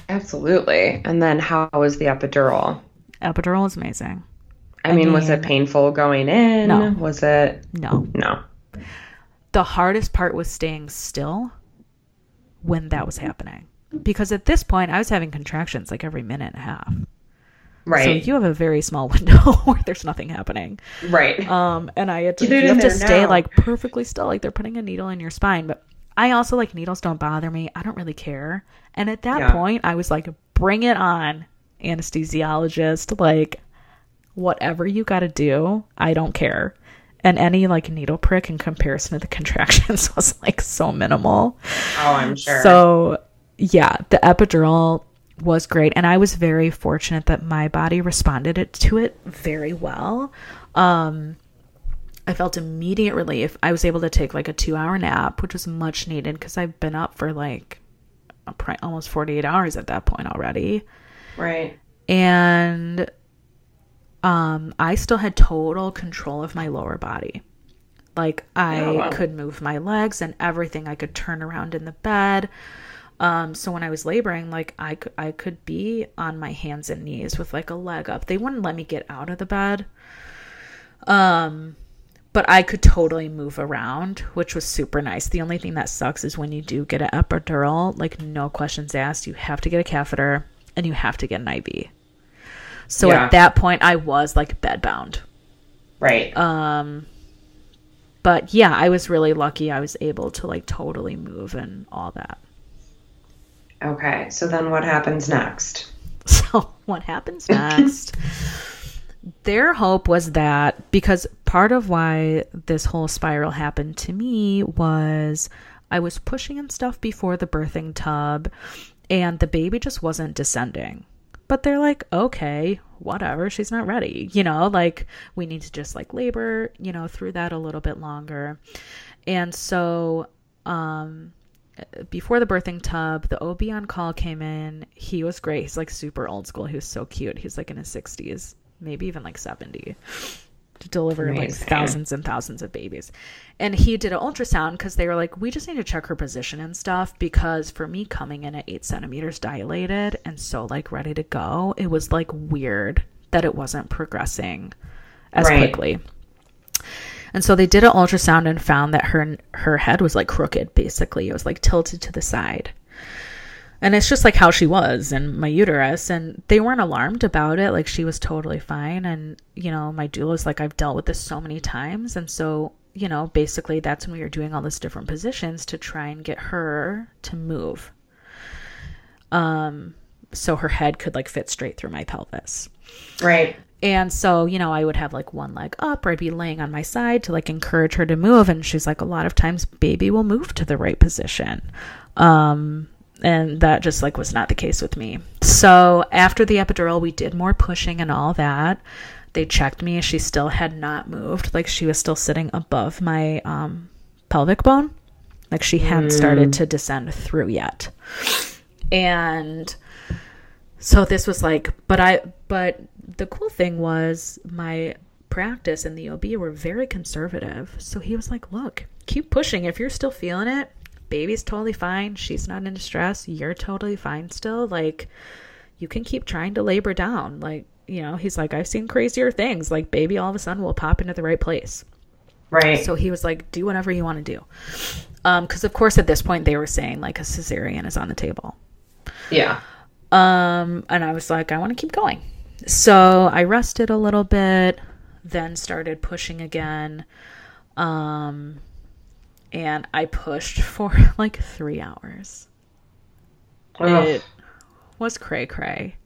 Absolutely. And then how was the epidural?
Epidural is amazing.
I,
I
mean, was it painful going in?
No.
Was it?
No.
No.
the hardest part was staying still when that was happening. Because at this point, I was having contractions like every minute and a half.
Right.
So you have a very small window where there's nothing happening.
right.
Um, and I had to, you have to stay
now.
like perfectly still, like they're putting a needle in your spine. But I also like needles don't bother me. I don't really care. And at that
Yeah.
point, I was like, bring it on, anesthesiologist. Like, whatever you got to do, I don't care. And any like needle prick in comparison to the contractions was like so minimal.
oh, I'm sure.
So, yeah, the epidural was great. And I was very fortunate that my body responded it, to it very well. Um, I felt immediate relief. I was able to take like a two hour nap, which was much needed because I've been up for like almost 48 hours at that point already.
right.
And um, I still had total control of my lower body. Like I
Oh, wow.
could move my legs and everything. I could turn around in the bed. Um, so when I was laboring, like I could, I could be on my hands and knees with like a leg up. They wouldn't let me get out of the bed. Um, but I could totally move around, which was super nice. The only thing that sucks is when you do get an epidural, like no questions asked, you have to get a catheter and you have to get an IV. So
Yeah.
at that point, I was like bedbound.
Right.
Um, but yeah, I was really lucky. I was able to like totally move and all that.
Okay. So then what happens next?
So, what happens next? Their hope was that because part of why this whole spiral happened to me was I was pushing and stuff before the birthing tub and the baby just wasn't descending. But they're like, okay, whatever, she's not ready. You know, like we need to just like labor, you know, through that a little bit longer. And so, um, before the birthing tub, the OB on call came in. He was great. He's like super old school. He was so cute. He's like in his 60s, maybe even like 70 to deliver like thousands and thousands of babies. And he did an ultrasound because they were like, we just need to check her position and stuff. Because for me coming in at eight centimeters dilated and so like ready to go, it was like weird that it wasn't progressing as
Right.
quickly. And so they did an ultrasound and found that her her head was like crooked basically. It was like tilted to the side. and it's just like how she was in my uterus and they weren't alarmed about it like she was totally fine and you know my doula's like i've dealt with this so many times and so you know basically that's when we were doing all these different positions to try and get her to move um so her head could like fit straight through my pelvis
Right.
And so, you know, I would have like one leg up or I'd be laying on my side to like encourage her to move. And she's like, a lot of times baby will move to the right position. Um, and that just like was not the case with me. So after the epidural, we did more pushing and all that. They checked me. She still had not moved. Like she was still sitting above my um, pelvic bone. Like she hadn't started to descend through yet. And so this was like but i but the cool thing was my practice and the ob were very conservative. So he was like look keep pushing. If you're still feeling it baby's totally fine. She's not in distress. You're totally fine still. Like you can keep trying to labor down. Like you know he's like i've seen crazier things. Like baby all of a sudden will pop into the right place.
Right.
so he was like do whatever you want to do. Um because of course at this point they were saying like a cesarean is on the table.
Yeah.
um, and I was like, I want to keep going. So I rested a little bit, then started pushing again. Um, and I pushed for like three hours.
Ugh.
It was cray cray.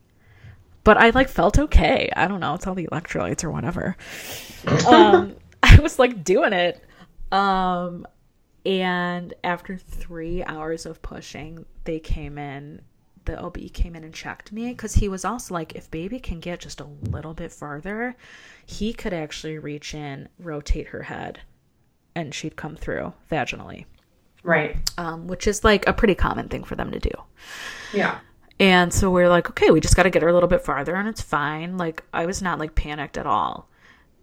But I like felt okay. I don't know. It's all the electrolytes or whatever. um, I was like doing it. Um, and after three hours of pushing, they came in. The OB came in and checked me because he was also like, if baby can get just a little bit farther, he could actually reach in, rotate her head, and she'd come through vaginally,
Right.
um, which is like a pretty common thing for them to do.
Yeah.
And so we're like, okay, we just got to get her a little bit farther and it's fine. Like, I was not like panicked at all.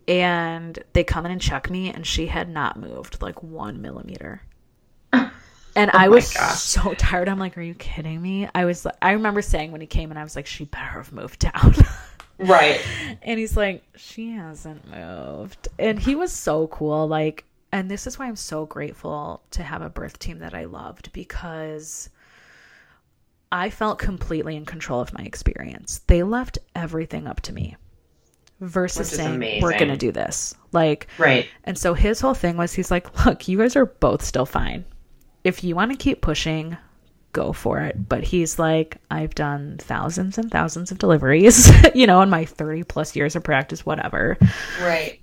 And they come in and check me, and she had not moved like one millimeter. And oh I
Oh my
was
gosh.
so tired. I'm like, are you kidding me? I was, I remember saying when he came and I was like, she better have moved down.
Right.
and he's like, she hasn't moved. And he was so cool. Like, and this is why I'm so grateful to have a birth team that I loved because I felt completely in control of my experience. They left everything up to me versus saying,
amazing.
we're going to do this. Like,
Right.
and so his whole thing was he's like, look, you guys are both still fine. If you want to keep pushing, go for it. But he's like, I've done thousands and thousands of deliveries, you know, in my 30 plus years of practice, whatever.
Right.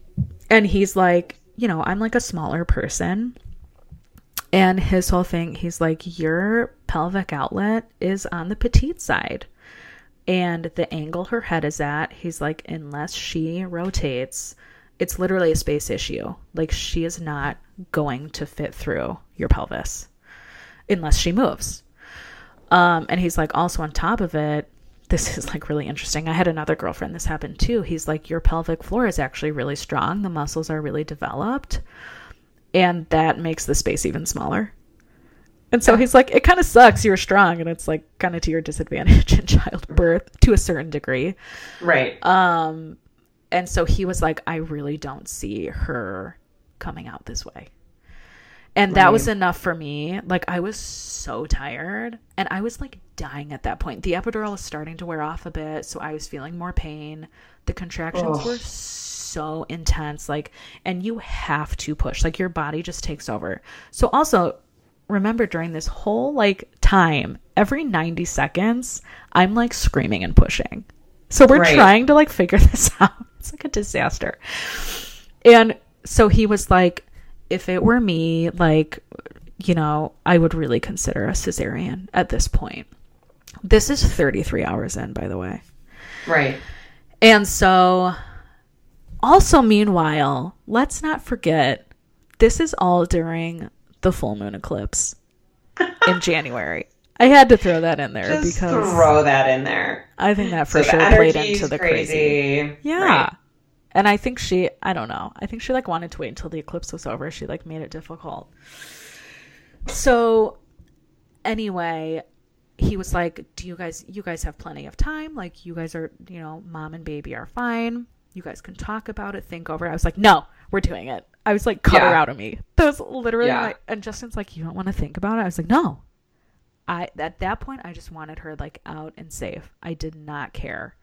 And he's like, you know, I'm like a smaller person. And his whole thing, he's like, your pelvic outlet is on the petite side. And the angle her head is at, he's like, unless she rotates, it's literally a space issue. Like, she is not going to fit through your pelvis unless she moves. Um, and he's like, also on top of it, this is like really interesting. I had another girlfriend, this happened too. He's like, your pelvic floor is actually really strong, the muscles are really developed, and that makes the space even smaller. And so he's like, it kind of sucks you're strong, and it's like kind of to your disadvantage in childbirth to a certain degree.
Right.
Um, and so he was like, I really don't see her coming out this way. And that was enough for me. Like, I was so tired and I was like dying at that point. The epidural was starting to wear off a bit, so I was feeling more pain. The contractions
Ugh.
were so intense. Like, and you have to push, like, your body just takes over. So, also, remember during this whole like time, every 90 seconds, I'm like screaming and pushing. So we're
Right.
trying to like figure this out. It's like a disaster. And so he was like, if it were me, like, you know, I would really consider a cesarean at this point. This is 33 hours in, by the way.
Right.
And so, also, meanwhile, let's not forget this is all during the full moon eclipse in January. I had to throw that in there
Just
because
throw that in there.
I think that for
So
sure played into the crazy.
crazy.
Yeah.
Right.
And I think she, I don't know. I think she like wanted to wait until the eclipse was over. She like made it difficult. So, anyway, he was like, "Do you guys, you guys have plenty of time? Like, you guys are, you know, mom and baby are fine. You guys can talk about it, think over." it. I was like, "No, we're doing it." I was like, "Cut her out of me." That was literally
Yeah.
my. And Justin's like, "You don't want to think about it?" I was like, "No, I at that point I just wanted her like out and safe. I did not care.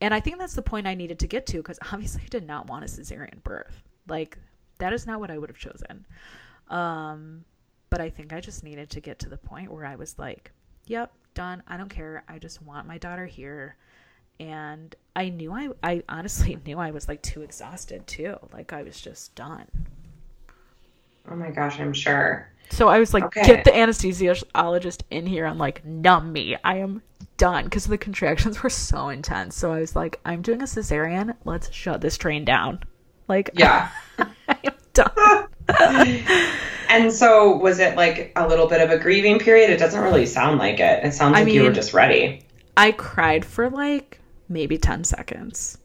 And I think that's the point I needed to get to because obviously I did not want a cesarean birth. Like that is not what I would have chosen. Um, but I think I just needed to get to the point where I was like, "Yep, done. I don't care. I just want my daughter here." And I knew I I honestly knew I was like too exhausted too. Like I was just done.
Oh my gosh, I'm sure.
So I was like,
Okay.
get the anesthesiologist in here I'm like numb me. I am done because the contractions were so intense. So I was like, I'm doing a cesarean. Let's shut this train down. Like,
Yeah.
I am done.
and so was it like a little bit of a grieving period? It doesn't really sound like it. It sounds
I
like you were just ready.
I cried for like maybe 10 seconds.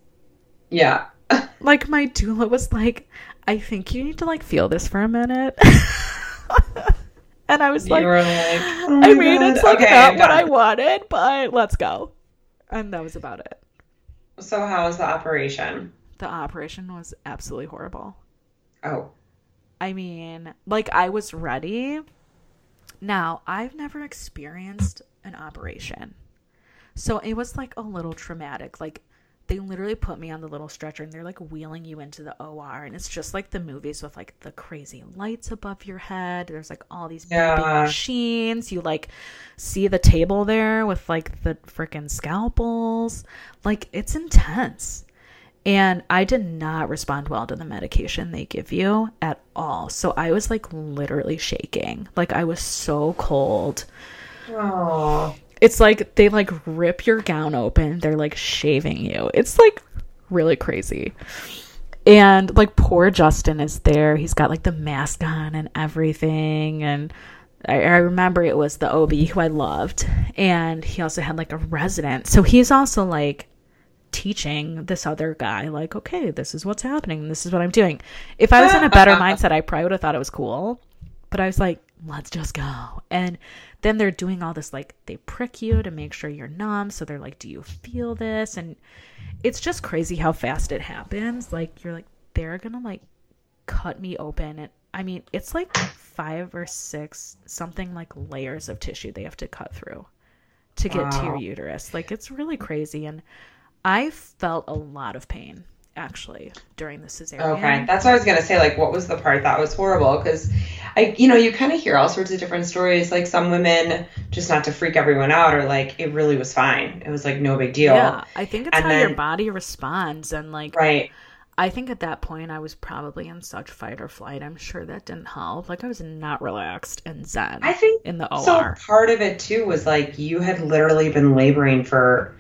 Yeah.
Like, my doula was like, I think you need to like feel this for a minute. And I was like,
like, oh
I mean,
God.
it's like
okay,
not what I wanted, but let's go. And that was about it.
So how was the operation?
The operation was absolutely horrible.
Oh.
I mean, like I was ready. Now, I've never experienced an operation. So it was like a little traumatic. Like they literally put me on the little stretcher and they're like wheeling you into the OR and it's just like the movies with like the crazy lights above your head. There's like all these
Yeah.
machines. You like see the table there with like the freaking scalpels. Like it's intense. And I did not respond well to the medication they give you at all. So I was like literally shaking. Like I was so cold.
Oh.
It's like they like rip your gown open. They're like shaving you. It's like really crazy. And like poor Justin is there. He's got like the mask on and everything. And I, I remember it was the OB who I loved. And he also had like a resident. So he's also like teaching this other guy, like, okay, this is what's happening. This is what I'm doing. If I was in a better mindset, I probably would have thought it was cool. But I was like, let's just go. And then they're doing all this, like, they prick you to make sure you're numb. So they're like, do you feel this? And it's just crazy how fast it happens. Like, you're like, they're gonna, like, cut me open. And I mean, it's like five or six, something like layers of tissue they have to cut through to get to your uterus. Like, it's really crazy. And I felt a lot of pain actually during the cesarean.
Okay, that's what I was gonna say. Like, what was the part that was horrible? Because, I, you know, you kind of hear all sorts of different stories. Like, some women, just not to freak everyone out, or like it really was fine. It was like no big deal.
Yeah, I think it's
And
how your body responds, and like
Right.
I think at that point I was probably in such fight or flight. I'm sure that didn't help. Like I was not relaxed and zen.
I think
in the OR. so.
Part of it too was like you had literally been laboring for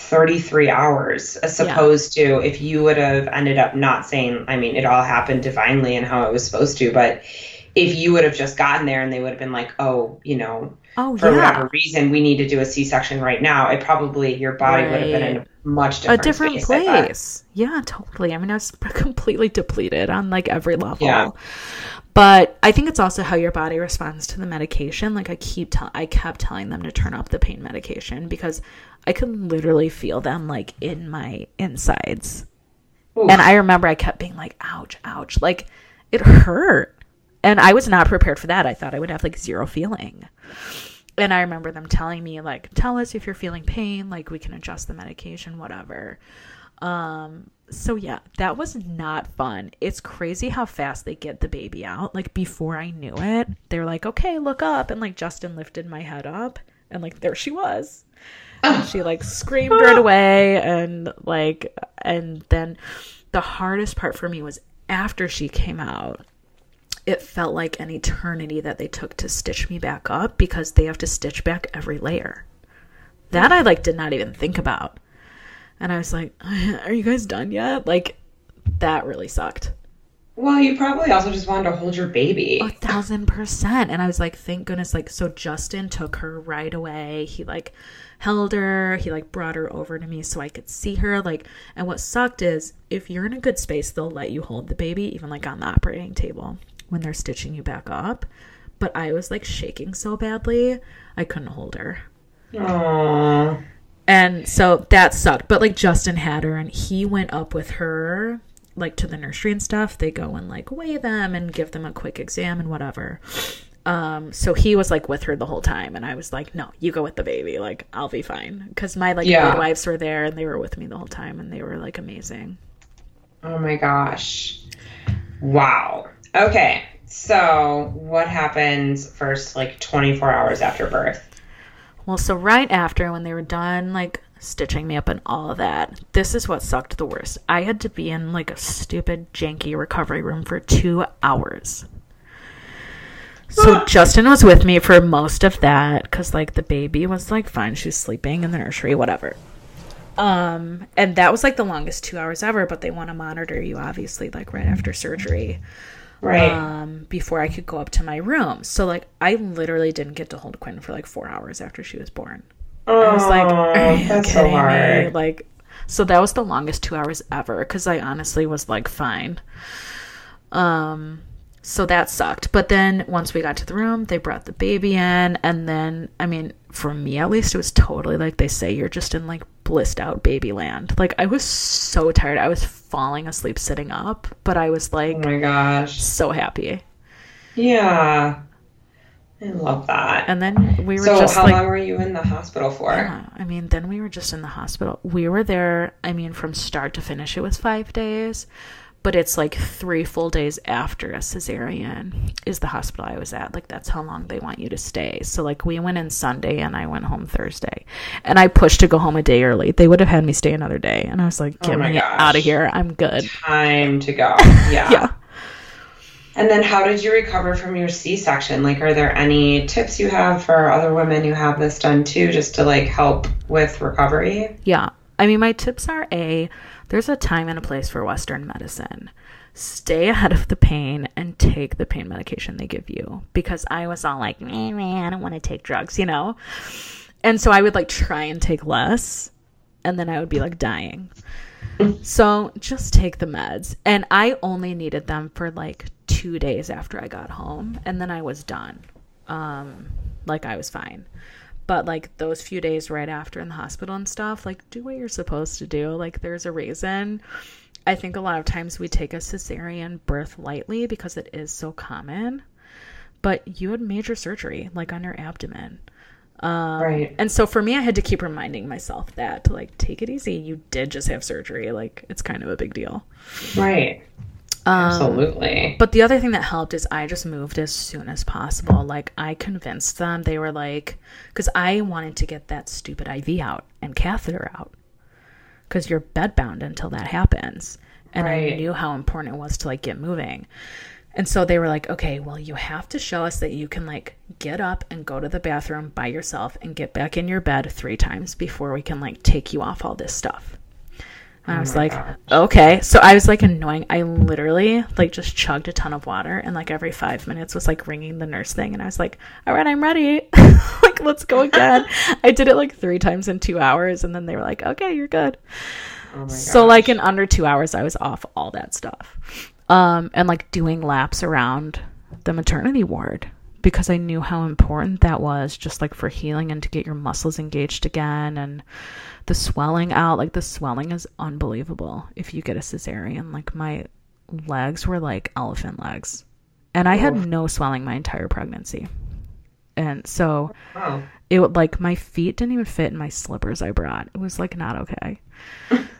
33 hours, as opposed to if you would have ended up not saying. I mean, it all happened divinely and how it was supposed to, but. If you would have just gotten there and they would have been like, oh, you know,
oh
for
yeah,
whatever reason we need to do a C-section right now, it probably your body would have been in a much
a
different,
different
space,
place. Yeah, totally. I mean, I was completely depleted on like every level.
Yeah.
But I think it's also how your body responds to the medication. Like I keep tell I kept telling them to turn up the pain medication because I could literally feel them like in my insides.
Oof.
And I remember I kept being like, ouch, ouch. Like it hurt. And I was not prepared for that. I thought I would have like zero feeling. And I remember them telling me, like, tell us if you're feeling pain, like we can adjust the medication, whatever. Um, so yeah, that was not fun. It's crazy how fast they get the baby out. Like before I knew it, they're like, okay, look up. And like Justin lifted my head up and like there she was. And she like screamed right away and like and then the hardest part for me was after she came out it felt like an eternity that they took to stitch me back up because they have to stitch back every layer. That i like did not even think about. And i was like are you guys done yet? Like that really sucked.
Well, you probably also just wanted to hold your baby.
a thousand percent. And i was like thank goodness like so justin took her right away. He like held her he like brought her over to me so i could see her like and what sucked is if you're in a good space they'll let you hold the baby even like on the operating table when they're stitching you back up but i was like shaking so badly i couldn't hold her
Aww.
and so that sucked. But like Justin had her and he went up with her like to the nursery and stuff. They go and like weigh them and give them a quick exam and whatever. Um, so he was like with her the whole time, and I was like, "No, you go with the baby. Like, I'll be fine." Because my like
Yeah.
midwives were there, and they were with me the whole time, and they were like amazing.
Oh my gosh. Wow. Okay. So, what happens first, like 24 hours after birth?
Well, so right after when they were done, like stitching me up and all of that, this is what sucked the worst. I had to be in like a stupid, janky recovery room for two hours. So Justin was with me for most of that because like the baby was like fine, she was sleeping in the nursery, whatever. Um, and that was like the longest two hours ever, but they want to monitor you obviously like right after surgery
Right.
um, before I could go up to my room. So like I literally didn't get to hold Quinn for like four hours after she was born.
oh,
I was like, Are you
that's so
kidding me?
hard.
Like, so that was the longest two hours ever because I honestly was like fine. Um, so that sucked. But then once we got to the room, they brought the baby in, and then I mean, for me at least, it was totally like they say you're just in like blissed out baby land. Like I was so tired, I was falling asleep sitting up, but I was oh like
Oh my gosh.
so happy.
Yeah. I love that.
And then we were
so,
just
how
like,
long were you in the hospital for?
Yeah, I mean, then we were just in the hospital. We were there, I mean, from start to finish, it was five days, but it's like three full days after a cesarean is the hospital I was at. Like, that's how long they want you to stay. So, like, we went in Sunday and I went home Thursday. And I pushed to go home a day early. They would have had me stay another day. And I was like, oh get
Oh
me
gosh.
out of here. I'm good.
Time to go. Yeah.
Yeah.
And then, how did you recover from your C section? Like, are there any tips you have for other women who have this done too, just to like help with recovery?
Yeah. I mean, my tips are A, there's a time and a place for Western medicine. Stay ahead of the pain and take the pain medication they give you. Because I was all like, man, I don't want to take drugs, you know? And so I would like try and take less, and then I would be like dying. So just take the meds. And I only needed them for like two days after I got home, and then I was done. Um, like I was fine. But like those few days right after in the hospital and stuff, like do what you're supposed to do. Like there's a reason. I think a lot of times we take a cesarean birth lightly because it is so common. But you had major surgery, like on your abdomen. Um,
Right.
And so for me, I had to keep reminding myself that to like take it easy. You did just have surgery. Like it's kind of a big deal.
Right.
Um,
Absolutely.
But the other thing that helped is I just moved as soon as possible. Like I convinced them. They were like, because I wanted to get that stupid IV out and catheter out, because you're bedbound until that happens. And I knew how important it was to like get moving. And so they were like, okay, well, you have to show us that you can like get up and go to the bathroom by yourself and get back in your bed three times before we can like take you off all this stuff. And I was like,
gosh.
okay. So I was like annoying. I literally like just chugged a ton of water and like every five minutes was like ringing the nurse thing. And I was like, all right, I'm ready. like, let's go again. I did it like three times in two hours. And then they were like, okay, you're good.
Oh
So like in under two hours, I was off all that stuff, um, and like doing laps around the maternity ward because I knew how important that was, just like for healing and to get your muscles engaged again and the swelling out. Like the swelling is unbelievable if you get a cesarean. Like my legs were like elephant legs, and I had no swelling my entire pregnancy, and so
Oh.
it would like my feet didn't even fit in my slippers I brought. It was like not okay.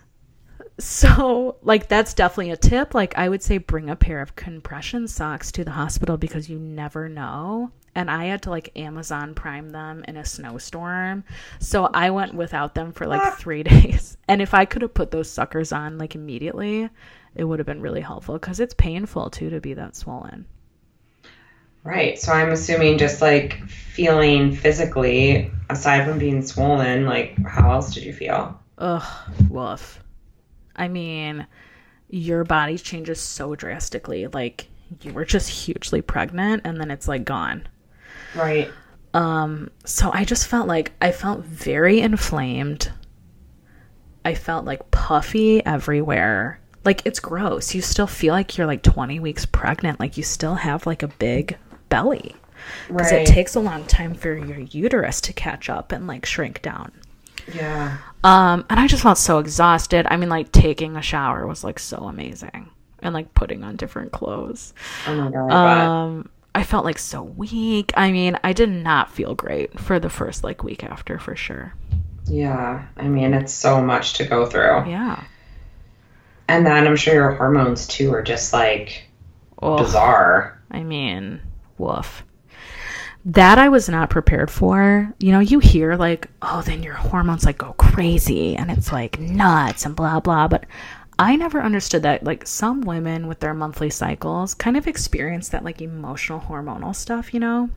so like that's definitely a tip. Like I would say bring a pair of compression socks to the hospital because you never know. And I had to like Amazon prime them in a snowstorm. So I went without them for like ah. three days. And if I could have put those suckers on like immediately, it would have been really helpful because it's painful too to be that swollen.
Right. So I'm assuming just like feeling physically, aside from being swollen, like how else did you feel?
Ugh, woof. I mean, your body changes so drastically. Like you were just hugely pregnant and then it's like gone.
Right.
Um, so I just felt like I felt very inflamed. I felt like puffy everywhere. Like it's gross. You still feel like you're like 20 weeks pregnant. Like you still have like a big belly. Because
Right.
it takes a long time for your uterus to catch up and like shrink down.
Yeah.
Um, and I just felt so exhausted. I mean, like taking a shower was like so amazing, and like putting on different clothes.
Oh my god.
Um, I felt like so weak. I mean, I did not feel great for the first like week after for sure.
Yeah. I mean, it's so much to go through.
Yeah.
And then I'm sure your hormones too are just like
Ugh.
bizarre.
I mean, woof. That I was not prepared for. You know, you hear like, oh, then your hormones like go crazy and it's like nuts and blah blah. But I never understood that. Like some women with their monthly cycles kind of experience that like emotional hormonal stuff, you know?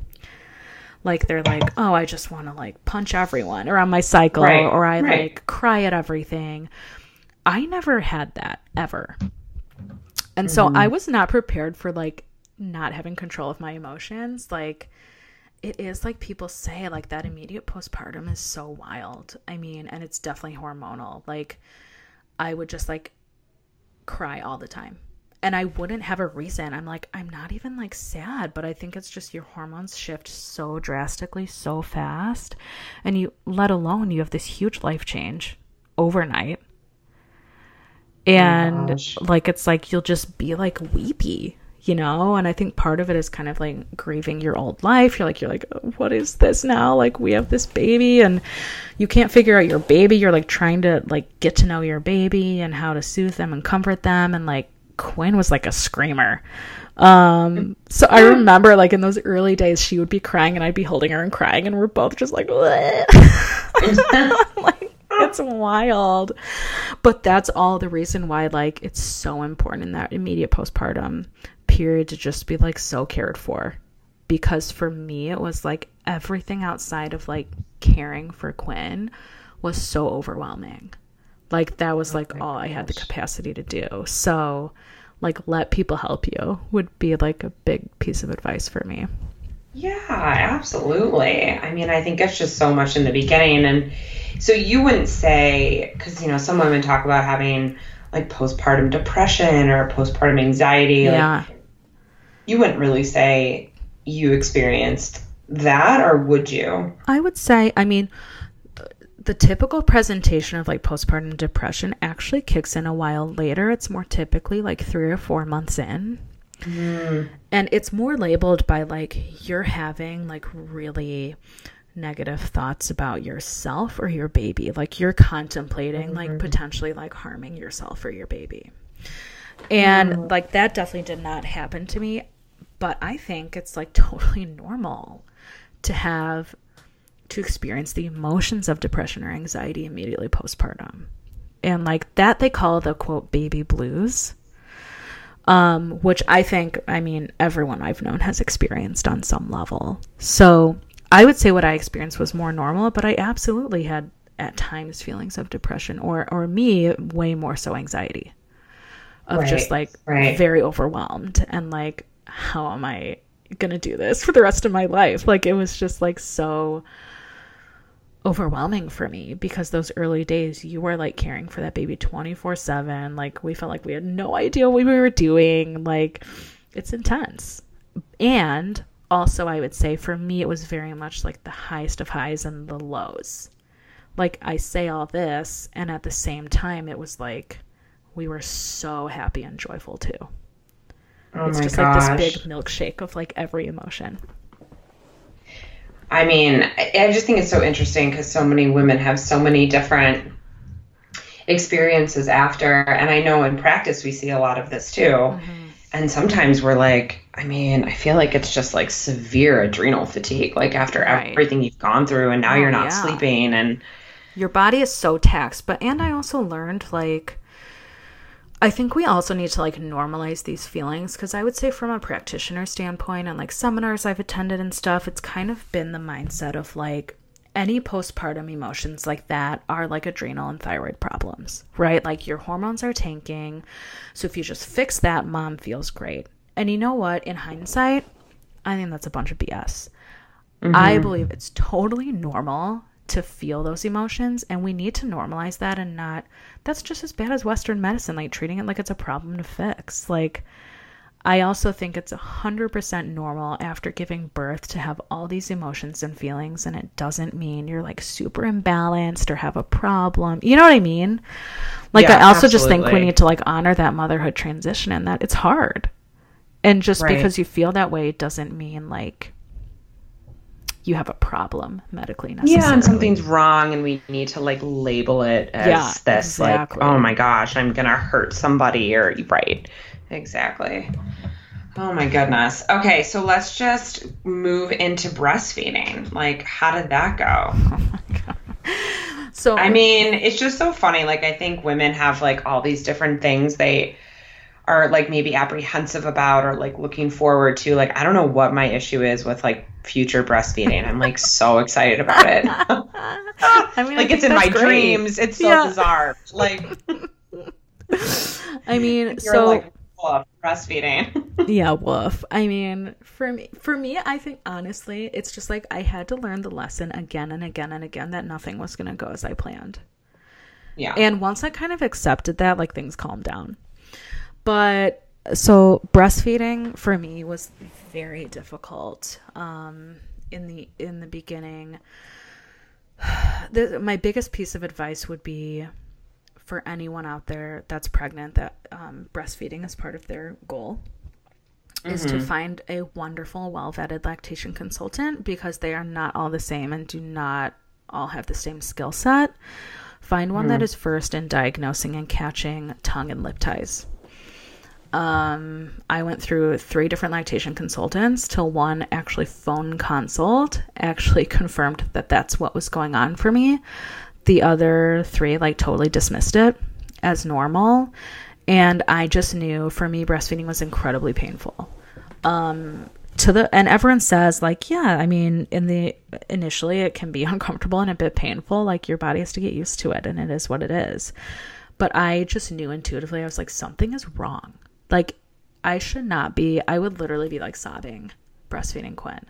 Like they're like, oh, I just want to like punch everyone around my cycle
Right,
or I
right.
like cry at everything. I never had that ever. And so mm-hmm. I was not prepared for like not having control of my emotions. Like it is like people say like that immediate postpartum is so wild. I mean, and it's definitely hormonal. Like I would just like cry all the time. And I wouldn't have a reason. I'm like I'm not even like sad, but I think it's just your hormones shift so drastically so fast. And you let alone you have this huge life change overnight and oh
gosh.
like it's like you'll just be like weepy you know? And i think part of it is kind of like grieving your old life. You're like you're like "Oh, what is this now? Like we have this baby. And you can't figure out your baby. You're like trying to like get to know your baby and how to soothe them and comfort them. And like quinn was like a screamer. Um so i remember like in those early days she would be crying and i'd be holding her and crying and we're both just like like it's wild. But that's all the reason why like it's so important in that immediate postpartum period to just be like so cared for because for me it was like everything outside of like caring for quinn was so overwhelming like that was like oh all i had the capacity to do so like let people help you would be like a big piece of advice for me
Yeah, absolutely. I mean, I think it's just so much in the beginning. And so you wouldn't say, because, you know, some women talk about having like postpartum depression or postpartum anxiety. Like,
yeah
you wouldn't really say you experienced that, or would you?
I would say, I mean, the typical presentation of like postpartum depression actually kicks in a while later. It's more typically like three or four months in. Mm-hmm. And it's more labeled by like you're having like really negative thoughts about yourself or your baby. Like you're contemplating like mm-hmm. potentially like harming yourself or your baby. And mm-hmm. like that definitely did not happen to me. But I think it's like totally normal to have to experience the emotions of depression or anxiety immediately postpartum. And like that they call the quote baby blues. Um, which I think, I mean, everyone I've known has experienced on some level. So I would say what I experienced was more normal, but I absolutely had at times feelings of depression or or me way more so anxiety of just like
right.
very overwhelmed and like how am I gonna do this for the rest of my life? Like it was just like so overwhelming for me because those early days you were like caring for that baby 24/7 like we felt like we had no idea what we were doing. Like it's intense. And also I would say for me it was very much like the highest of highs and the lows. Like I say all this and at the same time it was like we were so happy and joyful too
Oh
it's
my
just
gosh.
like this big milkshake of like every emotion
I mean, I I just think it's so interesting because so many women have so many different experiences after. And I know in practice we see a lot of this too.
Mm-hmm.
And sometimes we're like, I mean, I feel like it's just like severe adrenal fatigue, like after
Right.
everything you've gone through and now
Oh,
you're not
yeah.
sleeping. And
your body is so taxed but and i also learned like i think we also need to like normalize these feelings because i would say from a practitioner standpoint and like seminars i've attended and stuff it's kind of been the mindset of like any postpartum emotions like that are like adrenal and thyroid problems right? Like your hormones are tanking so if you just fix that mom feels great. And you know what? In hindsight i think that's a bunch of bs I mm-hmm. believe it's totally normal to feel those emotions and we need to normalize that and not that's just as bad as western medicine like treating it like it's a problem to fix like I also think it's 100% normal after giving birth to have all these emotions and feelings and it doesn't mean you're like super imbalanced or have a problem. You know what I mean? Like
Yeah,
I also just think we need to like honor that motherhood transition and that it's hard. And just
Right.
because you feel that way doesn't mean like you have a problem medically necessarily.
Yeah, and something's wrong, and we need to like label it as
Yeah,
this,
exactly.
like, oh my gosh, I'm gonna hurt somebody, or right, exactly. Oh my goodness. Okay, so let's just move into breastfeeding. Like, how did that go?
Oh so
I mean, it's just so funny. Like, I think women have like all these different things they are like maybe apprehensive about or like looking forward to. Like, I don't know what my issue is with like future breastfeeding. I'm like so excited about it.
I mean,
like
think
it's in my
great.
dreams. It's so
Yeah.
bizarre. Like
I mean,
you're
so
like oh, breastfeeding.
yeah, woof. I mean, for me, for me, I think honestly, it's just like I had to learn the lesson again and again and again that nothing was going to go as I planned.
yeah.
And once I kind of accepted that, like things calmed down. But so breastfeeding for me was very difficult um, in the in the beginning. The, my biggest piece of advice would be for anyone out there that's pregnant that um, breastfeeding is part of their goal is to find a wonderful, well vetted lactation consultant because they are not all the same and do not all have the same skill set. Find one that is first in diagnosing and catching tongue and lip ties. Um, I went through three different lactation consultants till one actually phone consult actually confirmed that that's what was going on for me. The other three like totally dismissed it as normal. And I just knew for me, breastfeeding was incredibly painful. Um, to the and everyone says like, yeah, I mean, in the initially it can be uncomfortable and a bit painful. Like your body has to get used to it, and it is what it is. But I just knew intuitively, I was like, something is wrong. Like I should not be. I would literally be like sobbing, breastfeeding Quinn.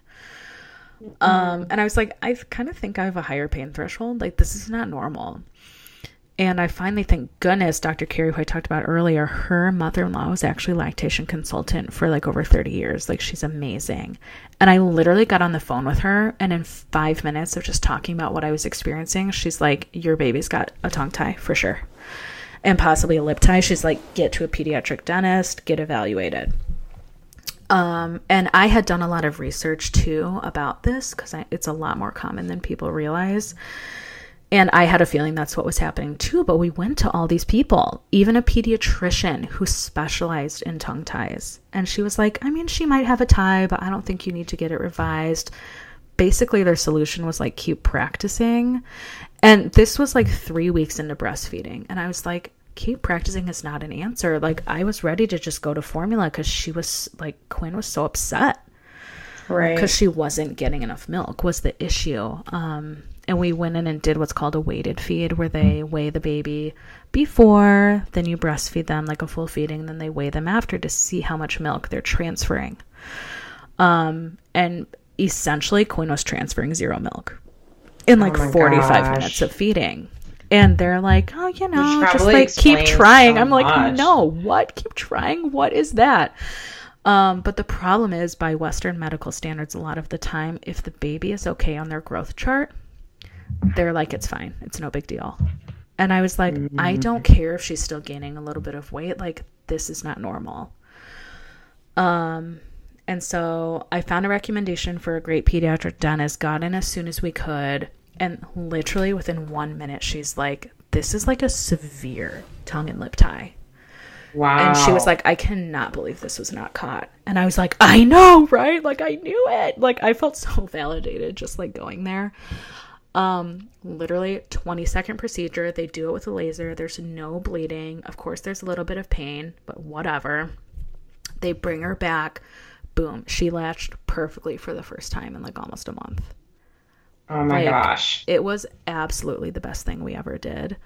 Um, and I was like, I kind of think I have a higher pain threshold. Like this is not normal. And I finally, thank goodness, Dr. Carrie, who I talked about earlier, her mother in law was actually a lactation consultant for like over 30 years. Like, she's amazing. And I literally got on the phone with her, and in five minutes of just talking about what I was experiencing, she's like, Your baby's got a tongue tie for sure, and possibly a lip tie. She's like, Get to a pediatric dentist, get evaluated. Um, and I had done a lot of research too about this because it's a lot more common than people realize. And I had a feeling that's what was happening too. But we went to all these people, even a pediatrician who specialized in tongue ties. And she was like, I mean, she might have a tie, but I don't think you need to get it revised. Basically, their solution was like, keep practicing. And this was like three weeks into breastfeeding. And I was like, keep practicing is not an answer. Like, I was ready to just go to formula because she was like, Quinn was so upset
right.
because she wasn't getting enough milk was the issue. Um, and we went in and did what's called a weighted feed, where they weigh the baby before, then you breastfeed them like a full feeding, and then they weigh them after to see how much milk they're transferring. Um, and essentially, Quinn was transferring zero milk in like
Oh
45
gosh.
minutes of feeding. And they're like, oh, you know, just like keep trying.
so
I'm like,
much.
no, what? Keep trying? What is that? Um, but the problem is, by Western medical standards, a lot of the time, if the baby is okay on their growth chart, they're like, it's fine. It's no big deal. And I was like, I don't care if she's still gaining a little bit of weight. Like, this is not normal. Um, and so I found a recommendation for a great pediatric dentist, got in as soon as we could. And literally within one minute, she's like, this is like a severe tongue and lip tie.
wow.
And she was like, I cannot believe this was not caught. And I was like, I know, right? Like I knew it. Like I felt so validated just like going there. Um, literally 20 second procedure. They do it with a laser. There's no bleeding. Of course, there's a little bit of pain, but whatever. They bring her back. Boom. She latched perfectly for the first time in like almost a month.
oh my
like,
gosh.
It was absolutely the best thing we ever did.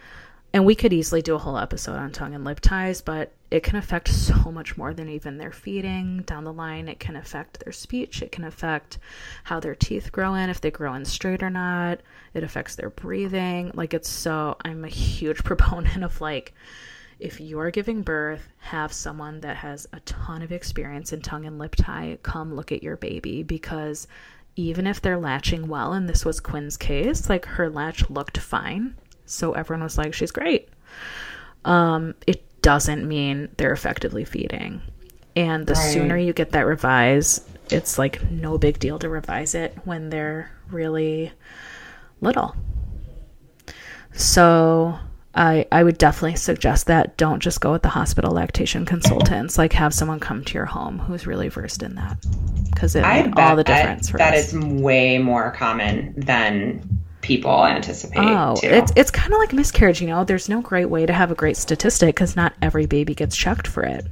And we could easily do a whole episode on tongue and lip ties, but it can affect so much more than even their feeding down the line. It can affect their speech. It can affect how their teeth grow in, if they grow in straight or not. It affects their breathing. Like, it's so, I'm a huge proponent of like, if you're giving birth, have someone that has a ton of experience in tongue and lip tie come look at your baby because even if they're latching well, and this was Quinn's case, like her latch looked fine. So everyone was like, she's great. Um, it doesn't mean they're effectively feeding. And the
Right.
sooner you get that revise, it's like no big deal to revise it when they're really little. So I I would definitely suggest that don't just go with the hospital lactation consultants. Like have someone come to your home who's really versed in that because it
I
all the difference for
that
us.
it's way more common than people anticipate.
Oh,
too.
it's it's kind of like miscarriage, you know. There's no great way to have a great statistic because not every baby gets checked for it.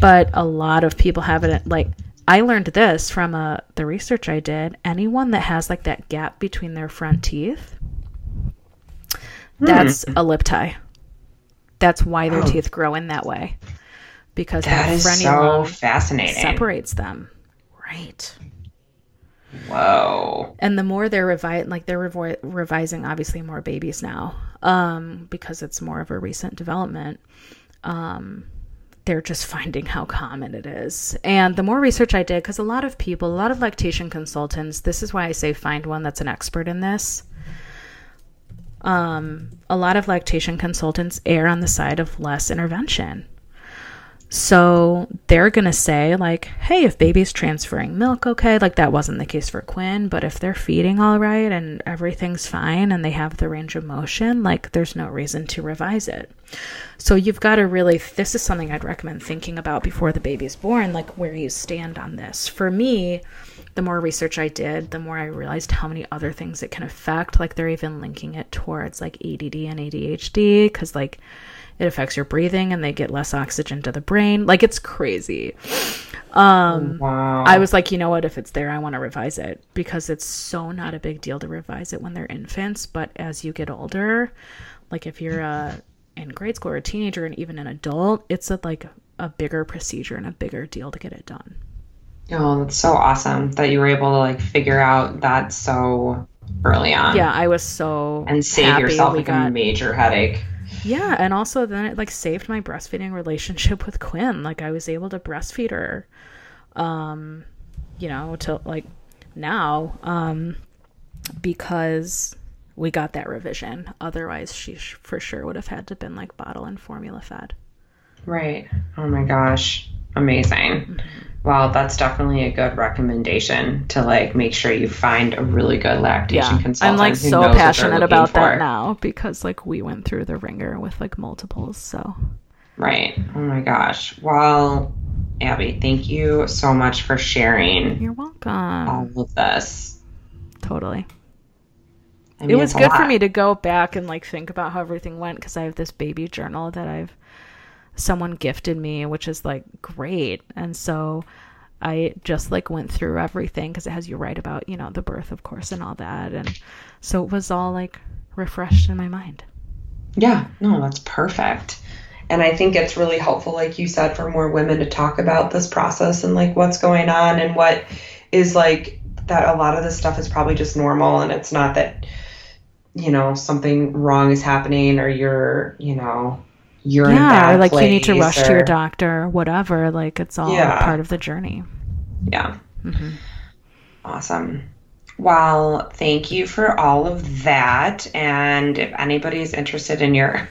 But a lot of people have it. Like I learned this from uh, the research I did. Anyone that has like that gap between their front teeth, that's a lip tie. That's why their
Oh.
teeth grow in that way because
that is so
frenulum
fascinating.
separates them. Right.
Whoa.
and the more they're revi- like they're revo- revising obviously more babies now um, because it's more of a recent development um, they're just finding how common it is and the more research i did because a lot of people a lot of lactation consultants this is why i say find one that's an expert in this um, a lot of lactation consultants err on the side of less intervention so they're going to say, like, hey, if baby's transferring milk, okay, like that wasn't the case for Quinn, but if they're feeding all right and everything's fine and they have the range of motion, like, there's no reason to revise it. So you've got to really, this is something I'd recommend thinking about before the baby's born, like where you stand on this. For me, the more research I did, the more I realized how many other things it can affect. Like, they're even linking it towards like ADD and ADHD because, like, it affects your breathing and they get less oxygen to the brain. Like it's crazy. Um
Wow.
I was like, you know what, if it's there, I want to revise it because it's so not a big deal to revise it when they're infants, but as you get older, like if you're uh, in grade school or a teenager and even an adult, it's a like a bigger procedure and a bigger deal to get it done.
Oh, that's so awesome that you were able to like figure out that so early on.
Yeah, I was so
And save
happy
yourself like a
got
major headache.
Yeah, and also then it like saved my breastfeeding relationship with Quinn. Like I was able to breastfeed her um you know, till like now um because we got that revision. Otherwise she sh- for sure would have had to been like bottle and formula fed.
Right. Oh my gosh. Amazing. Well, that's definitely a good recommendation to like make sure you find a really good lactation
Yeah.
consultant.
I'm like so passionate about that
for.
now because like we went through the wringer with like multiples, so
Right. Oh my gosh. Well, Abby, thank you so much for sharing
you're welcome.
all of this.
totally.
I mean,
it was good for me to go back and like think about how everything went because I have this baby journal that I've someone gifted me, which is like great. And so I just like went through everything because it has you write about, you know, the birth, of course, and all that. And so it was all like refreshed in my mind.
Yeah, no, that's perfect. And I think it's really helpful, like you said, for more women to talk about this process and like what's going on and what is like that a lot of this stuff is probably just normal and it's not that, you know, something wrong is happening or you're, you know, you're
yeah, or like you need to rush to your doctor, or whatever. Like it's all
Yeah.
part of the journey.
Yeah.
hmm
Awesome. Well, thank you for all of that. And if anybody is interested in your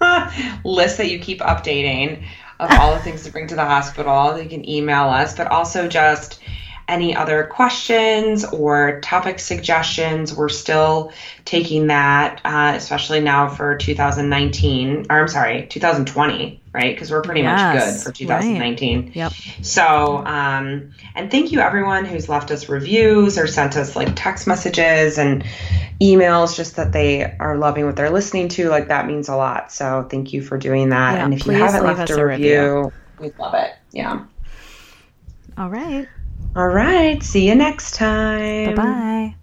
list that you keep updating of all the things to bring to the hospital, they can email us, but also just any other questions or topic suggestions. We're still taking that, uh, especially now for 2019, or I'm sorry, 2020, right? Because we're pretty much good for 2019.
Yep.
So, um, and thank you everyone who's left us reviews or sent us like text messages and emails, just that they are loving what they're listening to. Like that means a lot. So, thank you for doing that.
Yeah,
and if you haven't left
us
a
a
review, we'd love it. Yeah.
All right.
All right. See you next time.
Bye bye.